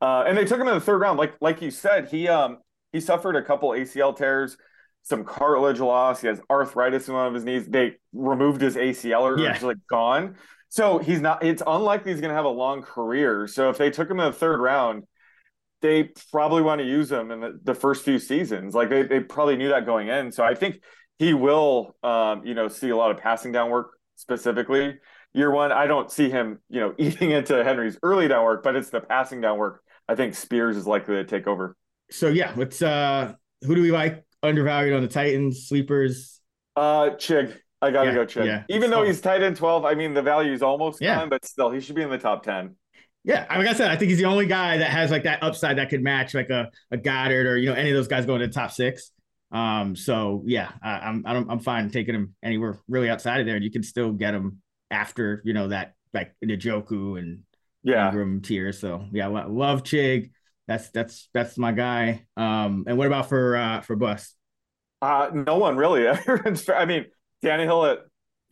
uh, and they took him in the third round. Like like you said, he um he suffered a couple ACL tears, some cartilage loss. He has arthritis in one of his knees. They removed his ACL or yeah. like gone. So he's not. It's unlikely he's going to have a long career. So if they took him in the third round, they probably want to use him in the, the first few seasons. Like they, they probably knew that going in. So I think he will, um, you know, see a lot of passing down work specifically. year one. I don't see him, you know, eating into Henry's early down work, but it's the passing down work. I think Spears is likely to take over. So yeah, let's uh who do we like undervalued on the Titans, sleepers? Uh Chig. I gotta Yeah, go Chig. yeah. Even though Oh. he's tight end 12, I mean the value is almost Yeah. gone, but still he should be in the top 10. Yeah, like I said, I think he's the only guy that has like that upside that could match like a, a Goedert or you know any of those guys going to the top six. Um, so yeah, I, I'm I'm I'm fine taking him anywhere really outside of there, and you can still get him after you know that like the and Yeah. Engram tier. So yeah, love Chig. That's that's that's my guy. Um, and what about for uh for Bus? Uh, no one really. I mean, Tannehill at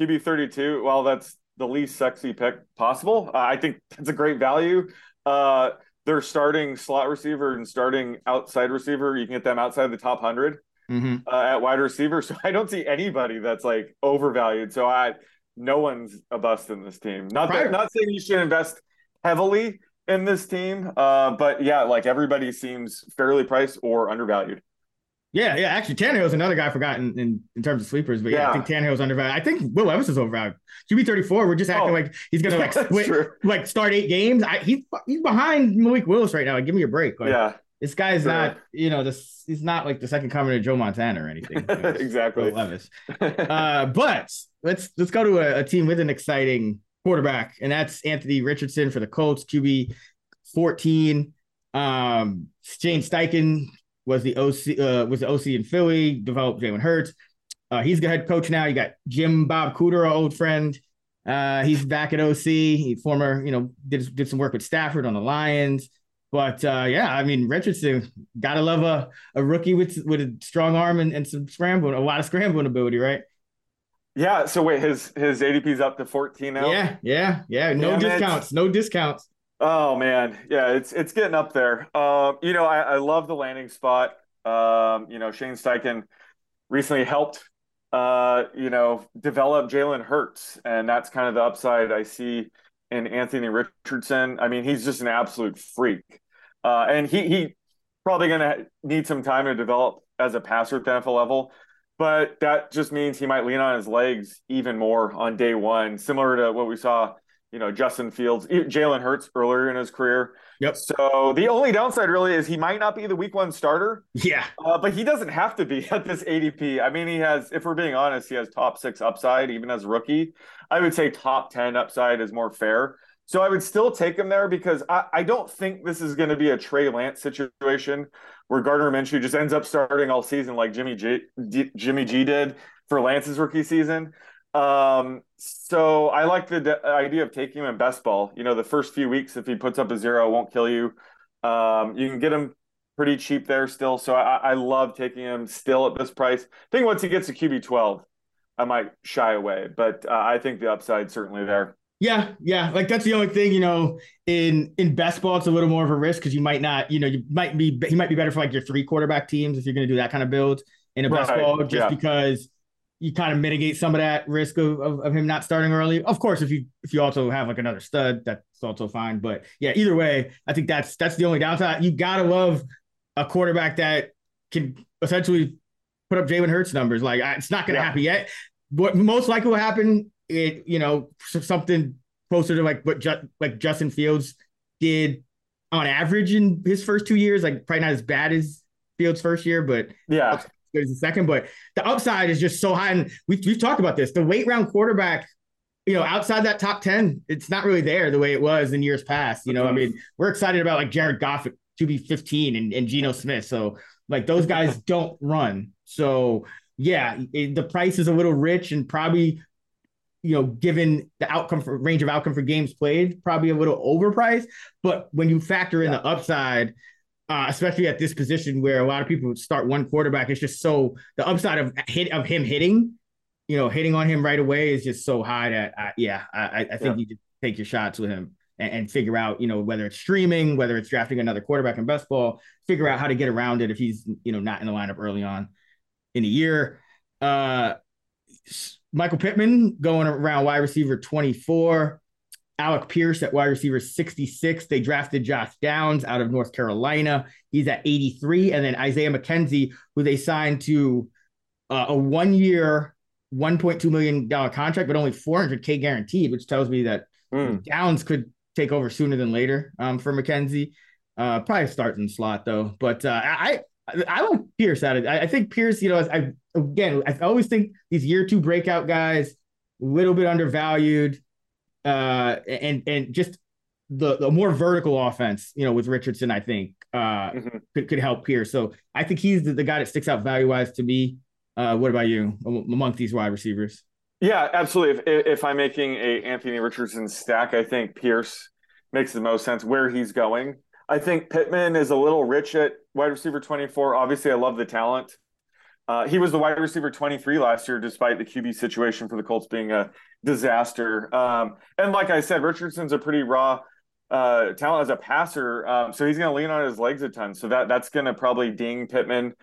QB 32, well, that's the least sexy pick possible. Uh, I think that's a great value. Uh, they're starting slot receiver and starting outside receiver. You can get them outside the top 100 Mm-hmm. uh, at wide receiver. So I don't see anybody that's like overvalued. So I, no one's a bust in this team. Not Prior- that, not saying you should invest heavily in this team, uh, but yeah, like everybody seems fairly priced or undervalued. Yeah, yeah. Actually, Tannehill's another guy I forgot in, in, terms of sleepers, but yeah, I Yeah. think Tannehill's undervalued. I think Will Levis is overvalued. QB thirty four. We're just acting Oh. like he's gonna like split, like start eight games. I, he's he's behind Malik Willis right now. Like, give me a break. Like, Yeah, this guy's Sure. not you know this. He's not like the second coming of Joe Montana or anything. Exactly. Will Levis. Uh, but let's let's go to a, a team with an exciting quarterback, and that's Anthony Richardson for the Colts, QB fourteen. Um, Shane Steichen was the OC uh, was the OC in Philly, developed Jalen Hurts. Uh, he's the head coach now. You got Jim Bob Cooter, our old friend. Uh, he's back at OC. He former, you know, did did some work with Stafford on the Lions. But uh, yeah, I mean Richardson, gotta love a, a rookie with with a strong arm and, and some scrambling, a lot of scrambling ability, right? Yeah. So wait, his his ADP's up to 14 now. Yeah, yeah, yeah. No Yeah, discounts, no discounts. Oh man, yeah, it's it's getting up there. Um, you know, I, I love the landing spot. Um, you know, Shane Steichen recently helped uh, you know, develop Jalen Hurts, and that's kind of the upside I see in Anthony Richardson. I mean, he's just an absolute freak. Uh, and he he probably gonna need some time to develop as a passer at the NFL level. But that just means he might lean on his legs even more on day one, similar to what we saw, you know, Justin Fields, Jalen Hurts earlier in his career. Yep. So the only downside really is he might not be the week one starter, Yeah, uh, but he doesn't have to be at this ADP. I mean, he has, if we're being honest, he has top six upside even as a rookie. I would say top 10 upside is more fair. So I would still take him there because I, I don't think this is going to be a Trey Lance situation where Gardner Minshew just ends up starting all season like Jimmy G, D, Jimmy G did for Lance's rookie season. Um, so I like the d- idea of taking him in best ball. You know, the first few weeks, if he puts up a zero, it won't kill you. Um, you can get him pretty cheap there still. So I, I love taking him still at this price. I think once he gets to QB 12, I might shy away, but uh, I think the upside certainly there. yeah, yeah. Like that's the only thing, you know, in in best ball, it's a little more of a risk because you might not, you know, you might be he might be better for like your three quarterback teams if you're going to do that kind of build in a best Right, ball, just yeah. because you kind of mitigate some of that risk of, of of him not starting early. Of course, if you if you also have like another stud, that's also fine. But yeah, either way, I think that's that's the only downside. You gotta love a quarterback that can essentially put up Jalen Hurts numbers. Like it's not to Yeah. happen yet. What most likely will happen, it you know something closer to like what Ju- like Justin Fields did on average in his first two years. Like probably not as bad as Fields' first year, but Yeah. Good as the second. But the upside is just so high, and we've we've talked about this. The late round quarterback. You know, outside that top 10, it's not really there the way it was in years past. You know, I Mhm. mean, we're excited about like Jared Goff at QB 15 and, and Geno Smith. So like those guys don't run. So yeah, it- the price is a little rich and probably, you know, given the outcome for range of outcome for games played, probably a little overpriced. But when you factor in the upside, uh, especially at this position where a lot of people start one quarterback, it's just so the upside of hit of him hitting, you know, hitting on him right away is just so high that I, yeah, I, I think Yeah. you just take your shots with him and, and figure out, you know, whether it's streaming, whether it's drafting another quarterback in best ball, figure out how to get around it if he's, you know, not in the lineup early on in the year. Uh, Michael Pittman going around wide receiver 24. Alec Pierce at wide receiver 66. They drafted Josh Downs out of North Carolina. He's at 83. And then Isaiah McKenzie, who they signed to uh, a one year 1.2 million dollar contract, but only 400k guaranteed, which tells me that Mm. Downs could take over sooner than later um, for McKenzie. Uh, probably start in slot though, but uh, I I, I like Pierce at it. I, I think Pierce, you know, I again I always think these year two breakout guys, a little bit undervalued, uh, and and just the the more vertical offense, you know, with Richardson, I think uh, Mm-hmm. could could help Pierce. So I think he's the, the guy that sticks out value wise to me. Uh, what about you among these wide receivers? Yeah, absolutely. If if I'm making a Anthony Richardson stack, I think Pierce makes the most sense where he's going. I think Pittman is a little rich at wide receiver 24. Obviously, I love the talent. Uh, he was the wide receiver 23 last year, despite the QB situation for the Colts being a disaster. Um, and like I said, Richardson's a pretty raw uh, talent as a passer, um, so he's going to lean on his legs a ton. So that that's going to probably ding Pittman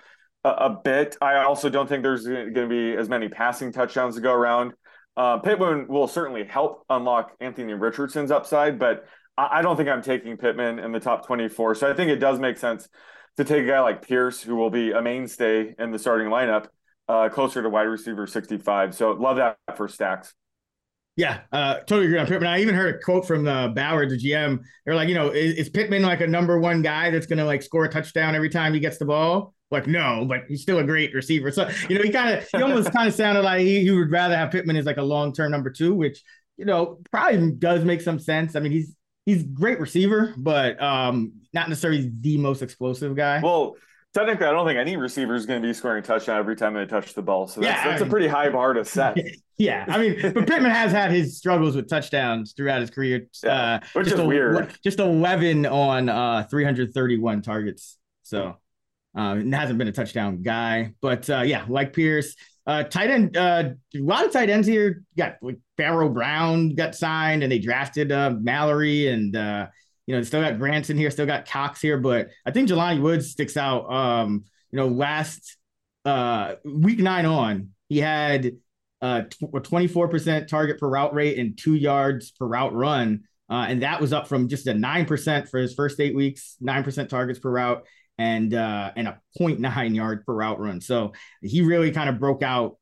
a, a, bit. I also don't think there's going to be as many passing touchdowns to go around. Uh, Pittman will certainly help unlock Anthony Richardson's upside, but I, I don't think I'm taking Pittman in the top 24. So I think it does make sense to take a guy like Pierce, who will be a mainstay in the starting lineup, uh, closer to wide receiver 65. So love that for stacks. Yeah, uh, totally agree on Pittman. I even heard a quote from uh, Ballard, the GM. They're like, you know, is, is Pittman like a number one guy that's going to like score a touchdown every time he gets the ball? Like, no, but he's still a great receiver. So, you know, he kind of, he almost kind of sounded like he, he would rather have Pittman as like a long term number two, which, you know, probably does make some sense. I mean, he's, he's great receiver, but um, not necessarily the most explosive guy. Well, technically, I don't think any receiver is going to be scoring a touchdown every time they touch the ball. So that's, Yeah, I that's a pretty high bar to set. Yeah, I mean, but Pittman has had his struggles with touchdowns throughout his career. Yeah, uh, which just is a- weird. Just 11 on uh, 331 targets. So um, it hasn't been a touchdown guy. But uh, yeah, like Pierce, uh, tight end, uh, a lot of tight ends here. You got like Pharaoh Brown got signed, and they drafted uh, Mallory, and uh, you know, still got Granson here, still got Cox here. But I think Jelani Woods sticks out. Um, you know, last uh, week nine on, he had uh, a 24% target per route rate and two yards per route run. Uh, and that was up from just a 9% for his first eight weeks, 9% targets per route and uh, and a 0.9 yard per route run. So he really kind of broke out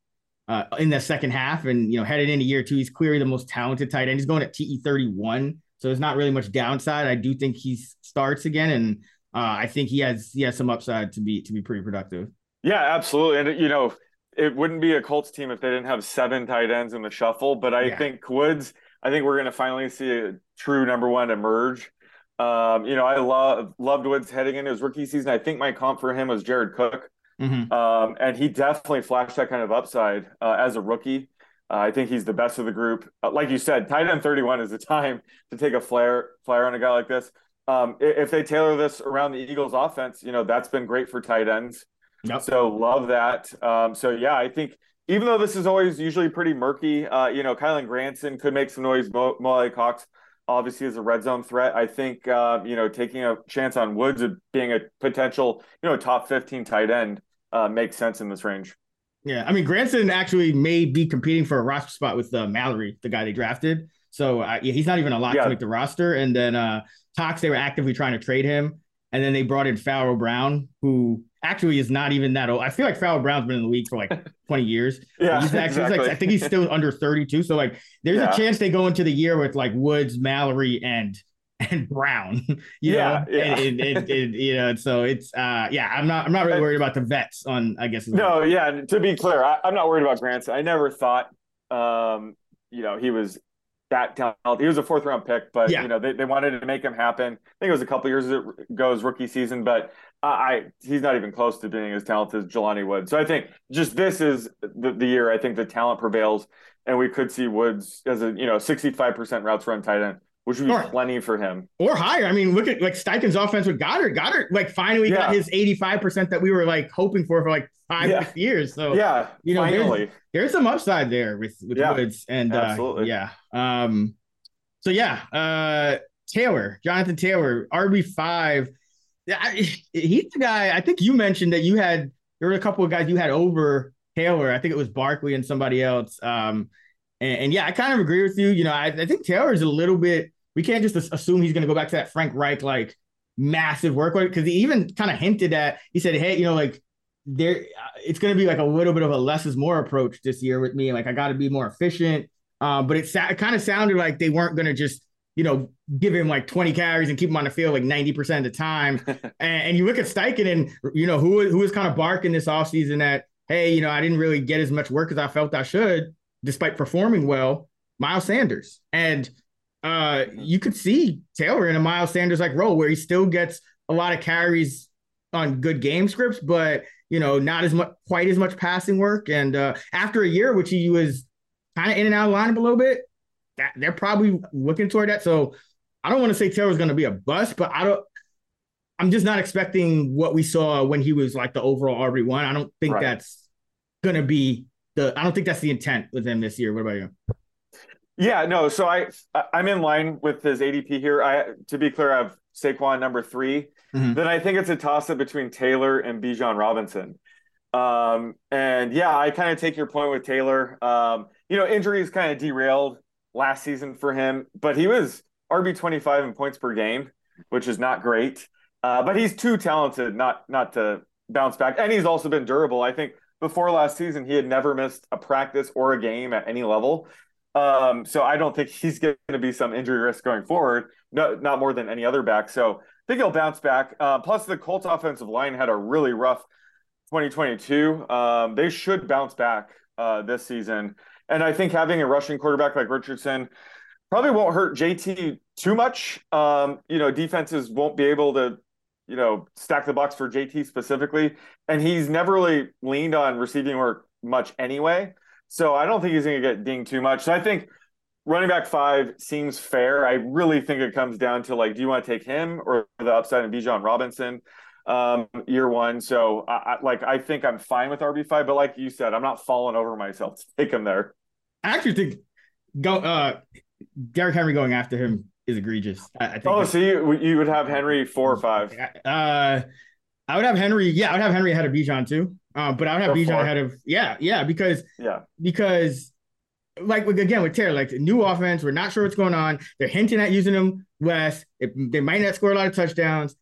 uh, in the second half and, you know, headed into year two, he's clearly the most talented tight end. He's going at TE 31. So there's not really much downside. I do think he starts again. And uh, I think he has, he has some upside to be, to be pretty productive. Yeah, absolutely. And, you know, it wouldn't be a Colts team if they didn't have seven tight ends in the shuffle. But I Yeah. think Woods, I think we're going to finally see a true number one emerge. Um, you know, I love loved Woods heading into his rookie season. I think my comp for him was Jared Cook. Mhm. Um, and he definitely flashed that kind of upside uh, as a rookie. Uh, I think he's the best of the group. Uh, like you said, tight end 31 is the time to take a flare flyer on a guy like this. Um, if they tailor this around the Eagles offense, you know, that's been great for tight ends. Yep. So love that. Um, so yeah, I think even though this is always usually pretty murky, uh, you know, Kylen Granson could make some noise. Mo- Molly Cox obviously is a red zone threat. I think uh, you know taking a chance on Woods of being a potential you know top fifteen tight end uh, makes sense in this range. Yeah, I mean, Granson actually may be competing for a roster spot with uh, Mallory, the guy they drafted. So uh, yeah, he's not even a lock Yeah. to make the roster. And then uh, Cox, they were actively trying to trade him, and then they brought in Pharaoh Brown, who actually is not even that old. I feel like Pharaoh Brown's been in the league for like 20 years. Yeah, he's actually, he's like. I think he's still under 32. So like, there's Yeah. a chance they go into the year with like Woods, Mallory, and and Brown. You Yeah, know, yeah. And, and, and- and, you know, so it's uh, yeah, I'm not I'm not really worried about the vets on I guess. No, yeah. To be clear, I, I'm not worried about Granson. I never thought, um, you know, he was that talented. He was a fourth round pick, but Yeah. you know, they, they wanted to make him happen. I think it was a couple years ago his rookie season, but I, I he's not even close to being as talented as Jelani Woods. So I think just this is the, the year I think the talent prevails, and we could see Woods as a you know 65% routes run tight end, which would be Sure. plenty for him. or higher. I mean, look at like Steichen's offense with Goedert. Goedert like finally got his 85% that we were like hoping for for like five Yeah. years. So Yeah, you know, there's- finally. there's some upside there with with Yeah, Woods and uh, yeah. Um, so yeah, uh, Taylor, Jonathan Taylor, RB five. Yeah, he's the guy. I think you mentioned that you had there were a couple of guys you had over Taylor. I think it was Barkley and somebody else. Um, and, and yeah, I kind of agree with you. You know, I, I think Taylor is a little bit. We can't just assume he's going to go back to that Frank Reich like massive workload because he even kind of hinted at. He said, "Hey, you know, like there it's going to be like a little bit of a less is more approach this year with me. Like I got to be more efficient. Uh, but it, sa- it kind of sounded like they weren't going to just you know give him like 20 carries and keep him on the field like 90% of the time. and, and, you look at Steichen and you know who who was kind of barking this offseason that hey you know I didn't really get as much work as I felt I should despite performing well. Miles Sanders and uh, you could see Taylor in a Miles Sanders like role where he still gets a lot of carries on good game scripts, but you know, not as much quite as much passing work. And uh, after a year, which he was kind of in and out of lineup a little bit, that, they're probably looking toward that. So I don't want to say Taylor's going to be a bust, but I don't. I'm just not expecting what we saw when he was like the overall RB one. I don't think right. that's going to be the. I don't think that's the intent with him this year. What about you? Yeah, no. So I I'm in line with his ADP here. I to be clear, I have Saquon number 3 mm-hmm. Then I think it's a toss up between Taylor and Bijan Robinson. Um, and yeah, I kind of take your point with Taylor. Um, you know, injuries kind of derailed last season for him, but he was RB 25 in points per game, which is not great. Uh, but he's too talented not not to bounce back, and he's also been durable. I think before last season, he had never missed a practice or a game at any level. Um, so I don't think he's going to be some injury risk going forward. No, not more than any other back. So I think he'll bounce back. Uh, plus, the Colts offensive line had a really rough 2022. Um, they should bounce back uh, this season. And I think having a rushing quarterback like Richardson probably won't hurt JT too much. Um, you know, defenses won't be able to, you know, stack the box for JT specifically. And he's never really leaned on receiving work much anyway. So I don't think he's going to get dinged too much. So I think running back five seems fair. I really think it comes down to like, do you want to take him or the upside of Bijan Robinson um, year one? So I, I, like, I think I'm fine with RB five, but like you said, I'm not falling over myself to take him there. I actually think go uh Derrick Henry going after him is egregious. I, I think oh, so you you would have Henry four or five? Uh, I would have Henry. Yeah, I would have Henry ahead of Bijan too. Uh, but I would have Bijan ahead of yeah, yeah, because yeah, because like again with Taylor, like new offense, we're not sure what's going on. They're hinting at using him less. They might not score a lot of touchdowns.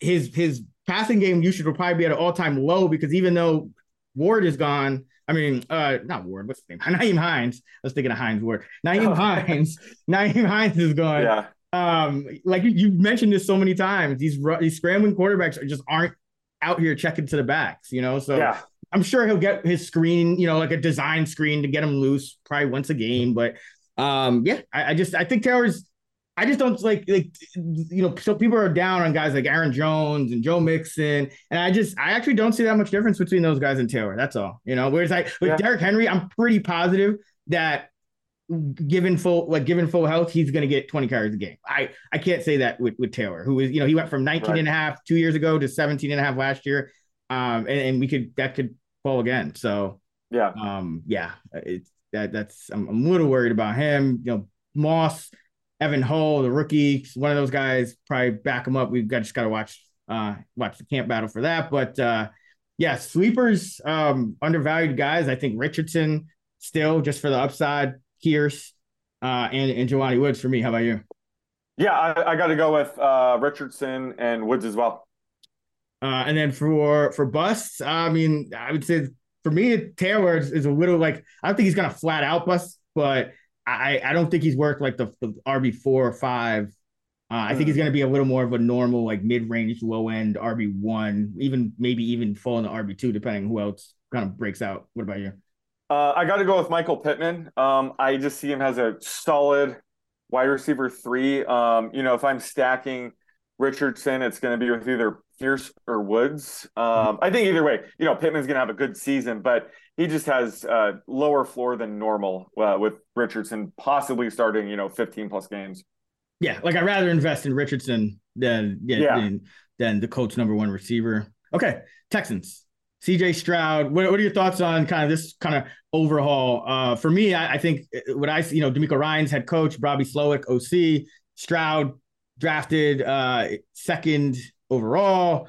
His his passing game usage will probably be at an all time low because even though Ward is gone, I mean, uh, not Ward, what's his name? Nyheim Hines. I was thinking of Hines Ward. Nyheim Hines. Nyheim Hines is gone. Yeah. Um, like you, you mentioned this so many times. These these scrambling quarterbacks are just aren't out here checking to the backs, you know. So yeah. I'm sure he'll get his screen, you know, like a design screen to get him loose probably once a game. But um, yeah, I, I just I think Taylor's I just don't like like you know, so people are down on guys like Aaron Jones and Joe Mixon, and I just I actually don't see that much difference between those guys and Taylor. That's all. You know, whereas like with yeah. Derrick Henry, I'm pretty positive that given full like given full health, he's going to get 20 carries a game. I I can't say that with with Taylor, who is you know he went from 19 right. and a half two years ago to 17 and a half last year, um, and, and we could that could fall again. So yeah, um, yeah, it's that that's I'm, I'm a little worried about him. You know, Moss, Evan Hull, the rookie, one of those guys. Probably back him up. We've got just got to watch uh watch the camp battle for that, but uh yeah, sleepers, um, undervalued guys. I think Richardson still just for the upside Pierce, uh, and and Jelani Woods for me. How about you? Yeah, I, I got to go with uh, Richardson and Woods as well. Uh, and then for for busts, I mean, I would say for me, Taylor is, is a little like I don't think he's gonna flat out bust, but I I don't think he's worth like the, the RB four or five. Uh, I think he's going to be a little more of a normal, like mid-range, low-end RB one, even maybe even fall in the RB two, depending who else kind of breaks out. What about you? Uh, I got to go with Michael Pittman. Um, I just see him as a solid wide receiver three. Um, you know, if I'm stacking Richardson, it's going to be with either Pierce or Woods. Um, I think either way, you know, Pittman's going to have a good season, but he just has a lower floor than normal uh, with Richardson possibly starting, you know, 15 plus games. Yeah, like I'd rather invest in Richardson than yeah, yeah. Than, than the Colts number one receiver. Okay, Texans. CJ Stroud, what, what, are your thoughts on kind of this kind of overhaul? Uh, for me, I, I, think uh, what I see, you know, DeMeco Ryans head coach, Bobby Slowik, OC, Stroud drafted uh, second overall.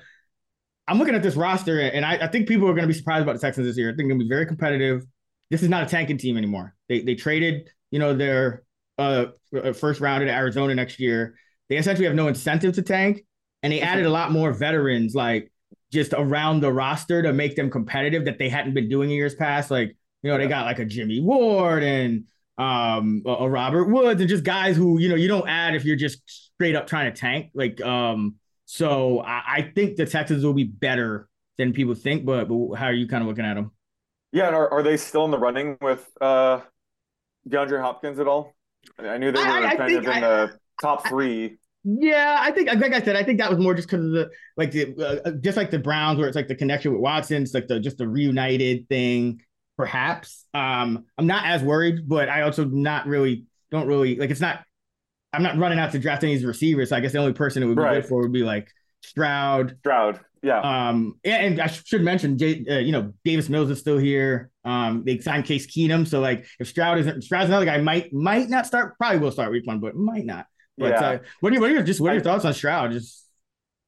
I'm looking at this roster, and I, I think people are going to be surprised about the Texans this year. I think they're going to be very competitive. This is not a tanking team anymore. They they traded, you know, their uh, uh first round to Arizona next year. They essentially have no incentive to tank, and they added a lot more veterans like just around the roster to make them competitive that they hadn't been doing in years past. Like, you know, they got like a Jimmy Ward and um a, a Robert Woods and just guys who, you know, you don't add if you're just straight up trying to tank. Like, um, so I, I think the Texans will be better than people think, but, but how are you kind of looking at them? Yeah, and are, are they still in the running with uh DeAndre Hopkins at all? I knew they were I- I kind of in I- the top three. Yeah, I think, like I said, I think that was more just because of the like the uh, just like the Browns, where it's like the connection with Watson, it's like the just the reunited thing, perhaps. Um, I'm not as worried, but I also not really don't really like it's not. I'm not running out to draft any of these receivers. So I guess the only person it would be Right. good for would be like Stroud. Stroud, yeah, Um, and, and I should mention, Jay, uh, you know, Davis Mills is still here. Um, they signed Case Keenum, so like if Stroud isn't Stroud's another guy, might might not start, probably will start week one, but might not. But Yeah. uh, what are you, what are your just what are your I- thoughts on Stroud? Just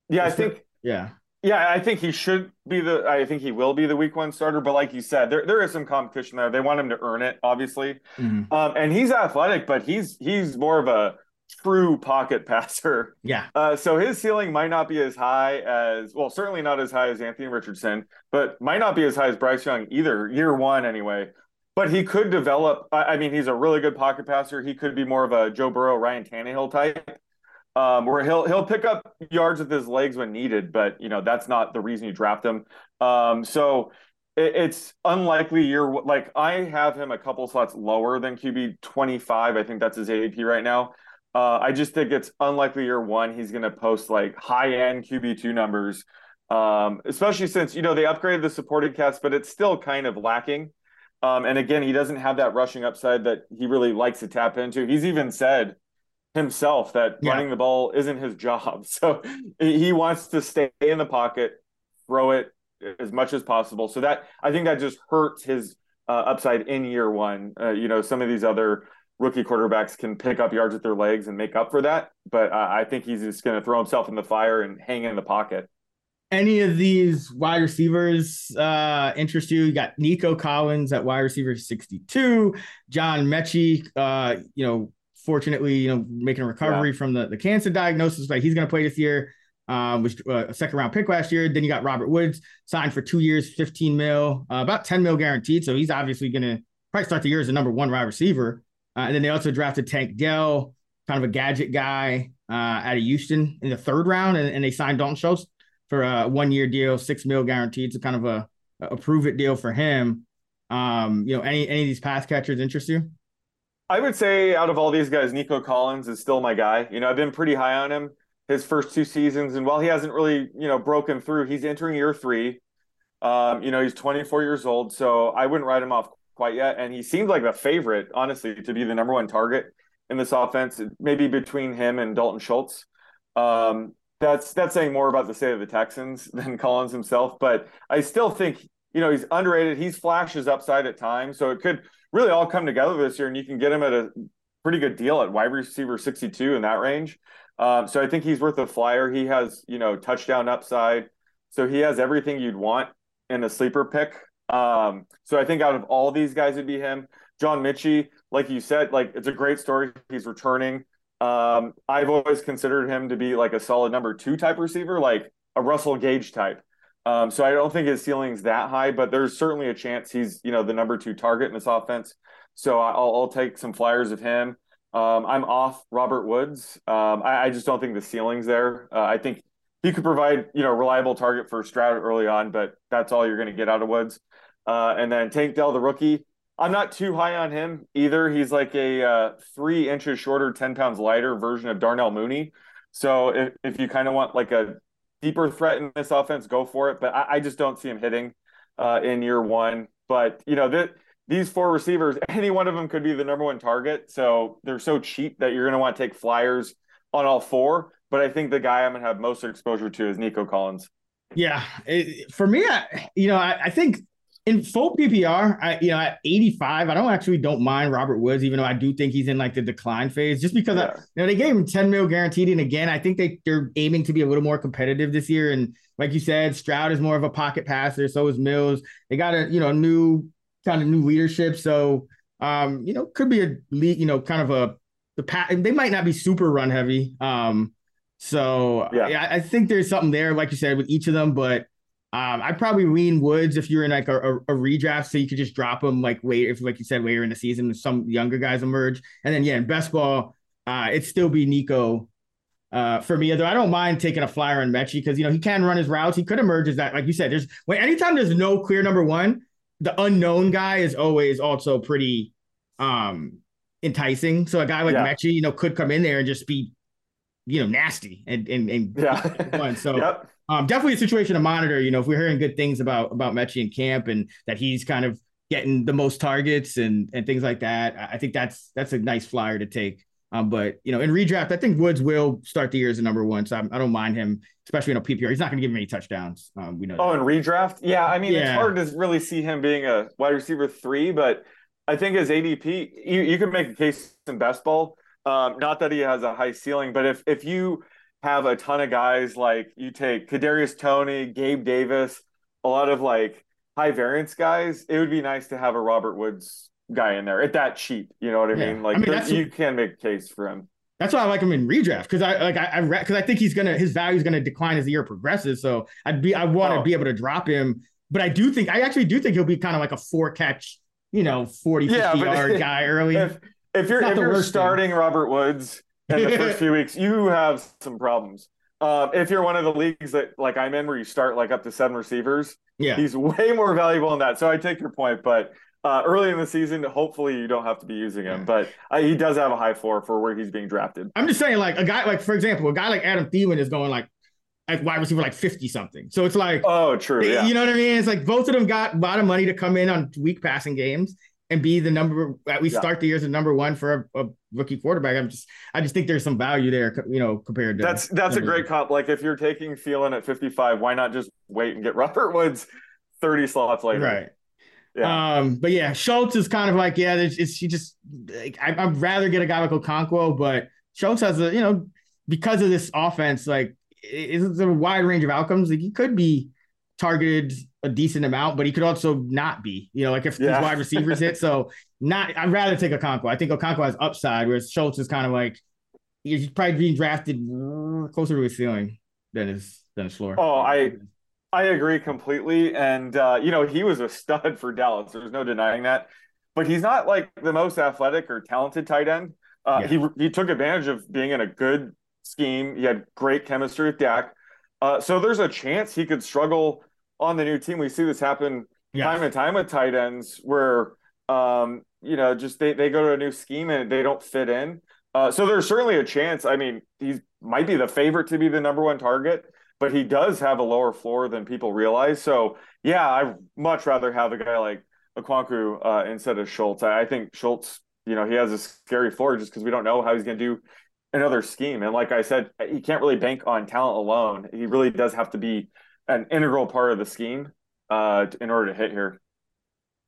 yeah. I Just for- think yeah, Yeah, I think he should be the. I think he will be the week one starter. But like you said, there there is some competition there. They want him to earn it, obviously. Mhm. Um, and he's athletic, but he's he's more of a true pocket passer. yeah, Uh, so his ceiling might not be as high as well, certainly not as high as Anthony Richardson, but might not be as high as Bryce Young either, year one anyway. But he could develop. I, mean, he's a really good pocket passer. He could be more of a Joe Burrow, Ryan Tannehill type, um, where he'll he'll pick up yards with his legs when needed. But you know that's not the reason you draft him. Um, so it, it's unlikely you're like I have him a couple slots lower than QB twenty five. I think that's his ADP right now. Uh, I just think it's unlikely year one he's going to post like high end QB two numbers, um, especially since you know they upgraded the supported cast, but it's still kind of lacking. Um, and again, he doesn't have that rushing upside that he really likes to tap into. He's even said himself that Yeah. running the ball isn't his job, so he wants to stay in the pocket, throw it as much as possible. So that I think that just hurts his uh, upside in year one. Uh, you know, some of these other rookie quarterbacks can pick up yards with their legs and make up for that, but uh, I think he's just going to throw himself in the fire and hang in the pocket. Any of these wide receivers uh interest you? You got Nico Collins at wide receiver 62, John Metchie, uh, you know, fortunately, you know, making a recovery from the, the cancer diagnosis, like he's gonna play this year. Um, was uh, a second round pick last year. Then you got Robert Woods signed for two years, 15 mil, uh, about 10 mil guaranteed. So he's obviously gonna probably start the year as the number one wide receiver. Uh, and then they also drafted Tank Dell, kind of a gadget guy uh, out of Houston in the third round, and, and they signed Dalton Schultz for a one year deal, six mil guaranteed. So kind of a, a prove it deal for him. Um, you know, any any of these pass catchers interest you? I would say out of all these guys, Nico Collins is still my guy. You know, I've been pretty high on him his first two seasons, and while he hasn't really, you know, broken through, he's entering year three. Um, you know, he's 24 years old, so I wouldn't write him off quite yet. And he seems like the favorite, honestly, to be the number one target in this offense, maybe between him and Dalton Schultz. Um, that's that's saying more about the state of the Texans than Collins himself, but I still think you know he's underrated. He's flashes upside at times, so it could really all come together this year, and you can get him at a pretty good deal at wide receiver 62 in that range. Um, so I think he's worth a flyer. He has you know touchdown upside, so he has everything you'd want in a sleeper pick. Um, so I think out of all these guys, it'd be him. John Metchie, like you said, like it's a great story. He's returning. Um, I've always considered him to be like a solid number two type receiver, like a Russell Gage type. Um, so I don't think his ceiling's that high, but there's certainly a chance he's you know the number two target in this offense. So I'll, I'll take some flyers of him. Um, I'm off Robert Woods. Um, I, I just don't think the ceiling's there. Uh, I think he could provide you know reliable target for Stroud early on, but that's all you're going to get out of Woods. Uh, and then Tank Dell, the rookie. I'm not too high on him either. He's like a uh, three inches shorter, 10 pounds lighter version of Darnell Mooney. So if, if you kind of want like a deeper threat in this offense, go for it. But I, I just don't see him hitting uh, in year one. But, you know, th- these four receivers, any one of them could be the number one target. So they're so cheap that you're going to want to take flyers on all four. But I think the guy I'm going to have most exposure to is Nico Collins. Yeah, it, for me, I, you know, I, I think in full PPR, I you know at 85, I don't actually don't mind Robert Woods, even though I do think he's in like the decline phase, just because I, you know they gave him 10 mil guaranteed, and again, I think they they're aiming to be a little more competitive this year. And like you said, Stroud is more of a pocket passer, so is Mills. They got a you know new kind of new leadership, so um you know could be a lead, you know kind of a the pat. They might not be super run heavy, um. So Yeah. yeah, I I think there's something there, like you said, with each of them, but Um, I'd probably lean Woods if you're in like a, a, a, redraft, so you could just drop him like wait if like you said later in the season, some younger guys emerge, and then yeah, in best ball, uh, it'd still be Nico uh, for me. Though I don't mind taking a flyer on Metchie because you know he can run his routes. He could emerge as that, like you said. There's when anytime there's no clear number one, the unknown guy is always also pretty um enticing. So a guy like yeah. Metchie, you know, could come in there and just be, you know, nasty and and and yeah. So yep. Um, definitely a situation to monitor. You know, if we're hearing good things about about Metchie in camp and that he's kind of getting the most targets and and things like that, I think that's that's a nice flyer to take. Um, but you know, in redraft, I think Woods will start the year as a number one, so I'm, I do not mind him, especially in a PPR. He's not going to give him any touchdowns. Um, we know. Oh, that. in redraft, yeah. I mean, yeah. it's hard to really see him being a wide receiver three, but I think as ADP, you, you can make a case in best ball. Um, not that he has a high ceiling, but if if you have a ton of guys like you take Kadarius Toney, Gabe Davis, a lot of like high variance guys, it would be nice to have a Robert Woods guy in there at that cheap. You know what I yeah. mean? Like I mean, you can make a case for him. That's why I like him in redraft because I like I because I, I, think he's gonna his value is gonna decline as the year progresses. So I'd be I want to oh. be able to drop him, but I do think I actually do think he'll be kind of like a four catch you know, 40, 50 yeah, yard guy early. If, if you're if you're starting thing. Robert Woods in the first few weeks, you have some problems. Um, if you're one of the leagues that like I'm in where you start like up to seven receivers, yeah, he's way more valuable in that. So I take your point, but uh, early in the season, hopefully you don't have to be using him. But uh, he does have a high floor for where he's being drafted. I'm just saying, like a guy, like for example, a guy like Adam Thielen is going like like wide receiver like 50 something. So it's like, oh, true. Yeah. You know what I mean? It's like both of them got a lot of money to come in on weak passing games and be the number at least yeah. start the year as a number one for a, a, rookie quarterback. I'm just I just think there's some value there, you know, compared to that's that's a great comp. Like if you're taking Thielen at 55, why not just wait and get Robert Woods 30 slots later? Right. Yeah. Um, but yeah, Schultz is kind of like, yeah, it's, it's he just like, I, would rather get a guy like Okonkwo, but Schultz has a, you know, because of this offense, like it's a wide range of outcomes. Like he could be targeted a decent amount, but he could also not be. You know, like if yeah. these wide receivers hit. So not I'd rather take Okonkwo. I think Okonkwo has upside, whereas Schultz is kind of like he's probably being drafted closer to his ceiling than his than his floor. Oh, I I agree completely. And uh, you know, he was a stud for Dallas. There's no denying that. But he's not like the most athletic or talented tight end. Uh, yeah. He he took advantage of being in a good scheme. He had great chemistry with Dak. Uh, so there's a chance he could struggle on the new team. We see this happen time and time with tight ends where um, you know, just they, they go to a new scheme and they don't fit in. Uh, so there's certainly a chance. I mean, he might be the favorite to be the number one target, but he does have a lower floor than people realize. So yeah, I'd much rather have a guy like Okonkwo uh, instead of Schultz. I, I, think Schultz, you know, he has a scary floor just because we don't know how he's going to do another scheme. And like I said, he can't really bank on talent alone. He really does have to be an integral part of the scheme uh, in order to hit here.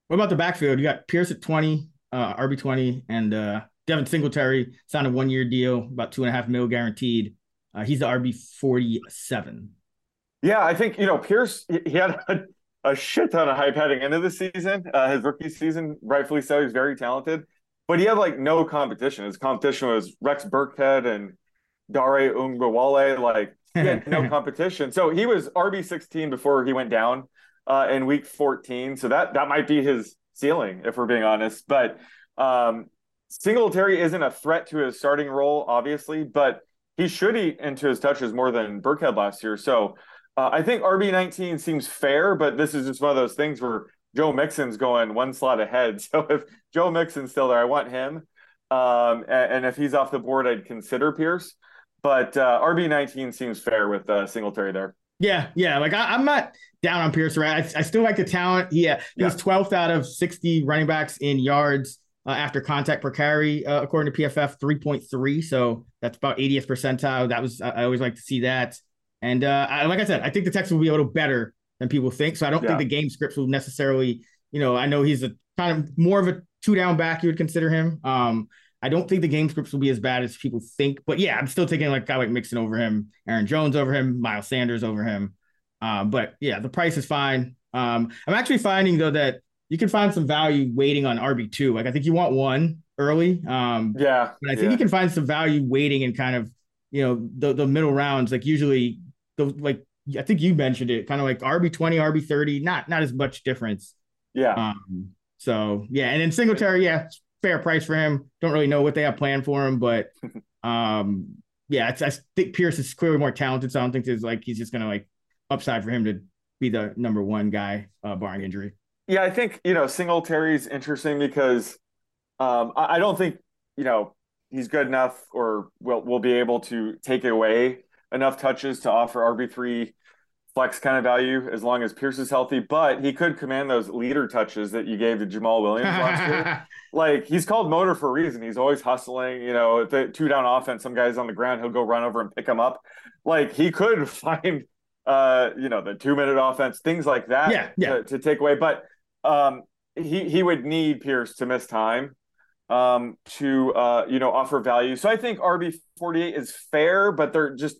What about the backfield? You got Pierce at 20, uh, RB 20, and uh, Devin Singletary signed a one year deal, about two and a half mil guaranteed. Uh, he's the RB 47. Yeah, I think, you know, Pierce, he had a, a shit ton of hype heading into the season. Uh, his rookie season, rightfully so, he's very talented, but he had like no competition. His competition was Rex Burkhead and Dare Ogunbowale. Like, no competition. So he was RB sixteen before he went down uh, in week fourteen. So that that might be his ceiling, if we're being honest. But um, Singletary isn't a threat to his starting role, obviously, but he should eat into his touches more than Burkhead last year. So uh, I think RB nineteen seems fair, but this is just one of those things where Joe Mixon's going one slot ahead. So if Joe Mixon's still there, I want him. Um, and, and if he's off the board, I'd consider Pierce. But uh, RB nineteen seems fair with uh, Singletary there. Yeah, yeah. Like I, am not down on Pierce. Right, I, I, still like the talent. Yeah, he was 12th out of 60 running backs in yards uh, after contact per carry, uh, according to PFF, 3.3. So that's about 80th percentile. That was I always like to see that. And uh, I, like I said, I think the Texans will be a little better than people think. So I don't yeah. think the game scripts will necessarily. You know, I know he's a kind of more of a two down back. You would consider him. Um, I don't think the game scripts will be as bad as people think. But yeah, I'm still taking like guy like Mixon over him, Aaron Jones over him, Miles Sanders over him. Um, but yeah, the price is fine. Um, I'm actually finding though that you can find some value waiting on RB two. Like I think you want one early. Um, yeah, but I think yeah. you can find some value waiting in kind of you know the the middle rounds. Like usually the like I think you mentioned it, kind of like RB twenty, RB thirty, not not as much difference. Yeah. Um, so yeah, and then Singletary, yeah, fair price for him. Don't really know what they have planned for him, but um, yeah, it's, I think Pierce is clearly more talented, so I don't think there's like he's just gonna like upside for him to be the number one guy, uh, barring injury. Yeah, I think you know Singletary's interesting because um, I, I don't think you know he's good enough or will will be able to take away enough touches to offer RB three flex kind of value as long as Pierce is healthy. But he could command those leader touches that you gave to Jamaal Williams last year. Like he's called motor for a reason. He's always hustling. You know, if the two down offense, some guys on the ground, he'll go run over and pick him up. Like he could find, uh, you know, the two minute offense, things like that. Yeah, yeah. To, to take away, but um, he he would need Pierce to miss time um, to uh, you know offer value. So I think RB forty eight is fair, but they're just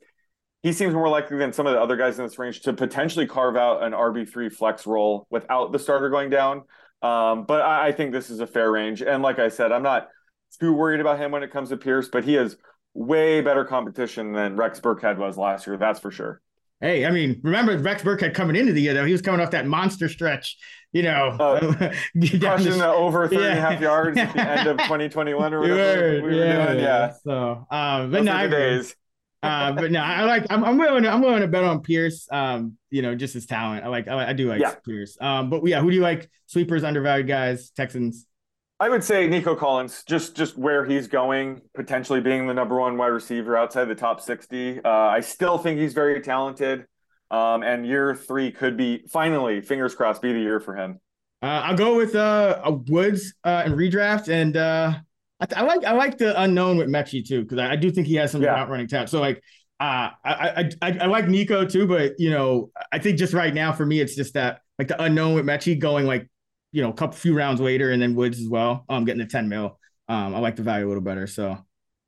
he seems more likely than some of the other guys in this range to potentially carve out an RB three flex role without the starter going down. Um, but I, I, think this is a fair range, and like I said, I'm not too worried about him when it comes to Pierce, but he has way better competition than Rex Burkhead was last year. That's for sure. Hey, I mean, remember Rex Burkhead coming into the year though? He was coming off that monster stretch, you know, uh, crushing the over three yeah. and a half yards at the end of 2021 or whatever were, we were yeah, doing. Yeah. So, um, but Those no, are I the agree. days. Uh, but no, I like. I'm, I'm willing. To, I'm willing to bet on Pierce. Um, you know, just his talent. I like. I, I do like Yeah. Pierce. Um, but yeah, who do you like? Sweepers, undervalued guys, Texans. I would say Nico Collins, just just where he's going, potentially being the number one wide receiver outside the top 60. Uh, I still think he's very talented. Um, and year three could be finally, fingers crossed, be the year for him. Uh, I'll go with uh, uh Woods uh, and redraft, and uh, I, I like I like the unknown with Metchie too because I, I do think he has some Yeah. route running talent. So like, uh, I, I I I like Nico too, but you know, I think just right now for me, it's just that like the unknown with Metchie going like, you know, a couple few rounds later, and then Woods as well. Um, getting the ten mil. Um, I like the value a little better. So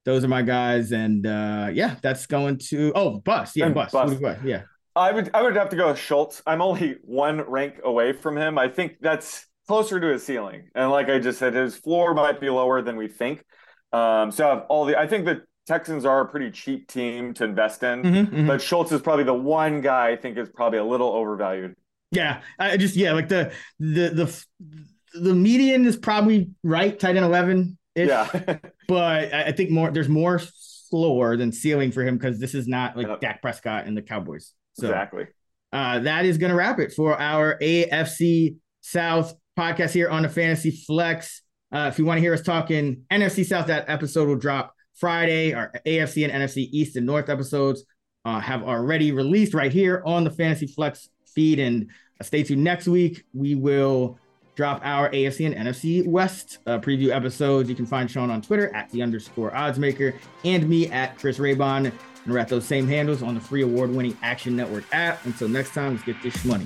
those are my guys, and uh, yeah, that's going to oh bus, yeah, bus, Bus. Who do you got? yeah. I would I would have to go with Schultz. I'm only one rank away from him. I think that's closer to his ceiling. And like I just said, his floor might be lower than we think. Um, so all the I think the Texans are a pretty cheap team to invest in, Mhm, mhm. but Schultz is probably the one guy I think is probably a little overvalued. Yeah, I just yeah, like the the the the median is probably right, tight end eleven. Yeah. but I I think more there's more floor than ceiling for him because this is not like Yep. Dak Prescott and the Cowboys. So exactly. uh, that is going to wrap it for our AFC South podcast here on the Fantasy Flex. Uh, if you want to hear us talking NFC South, that episode will drop Friday. Our AFC and NFC East and North episodes uh, have already released right here on the Fantasy Flex feed. And uh, stay tuned next week. We will drop our AFC and NFC West uh, preview episodes. You can find Sean on Twitter at the underscore oddsmaker and me at Chris Raybon. And we're at those same handles on the free award winning Action Network app. Until next time, let's get this money.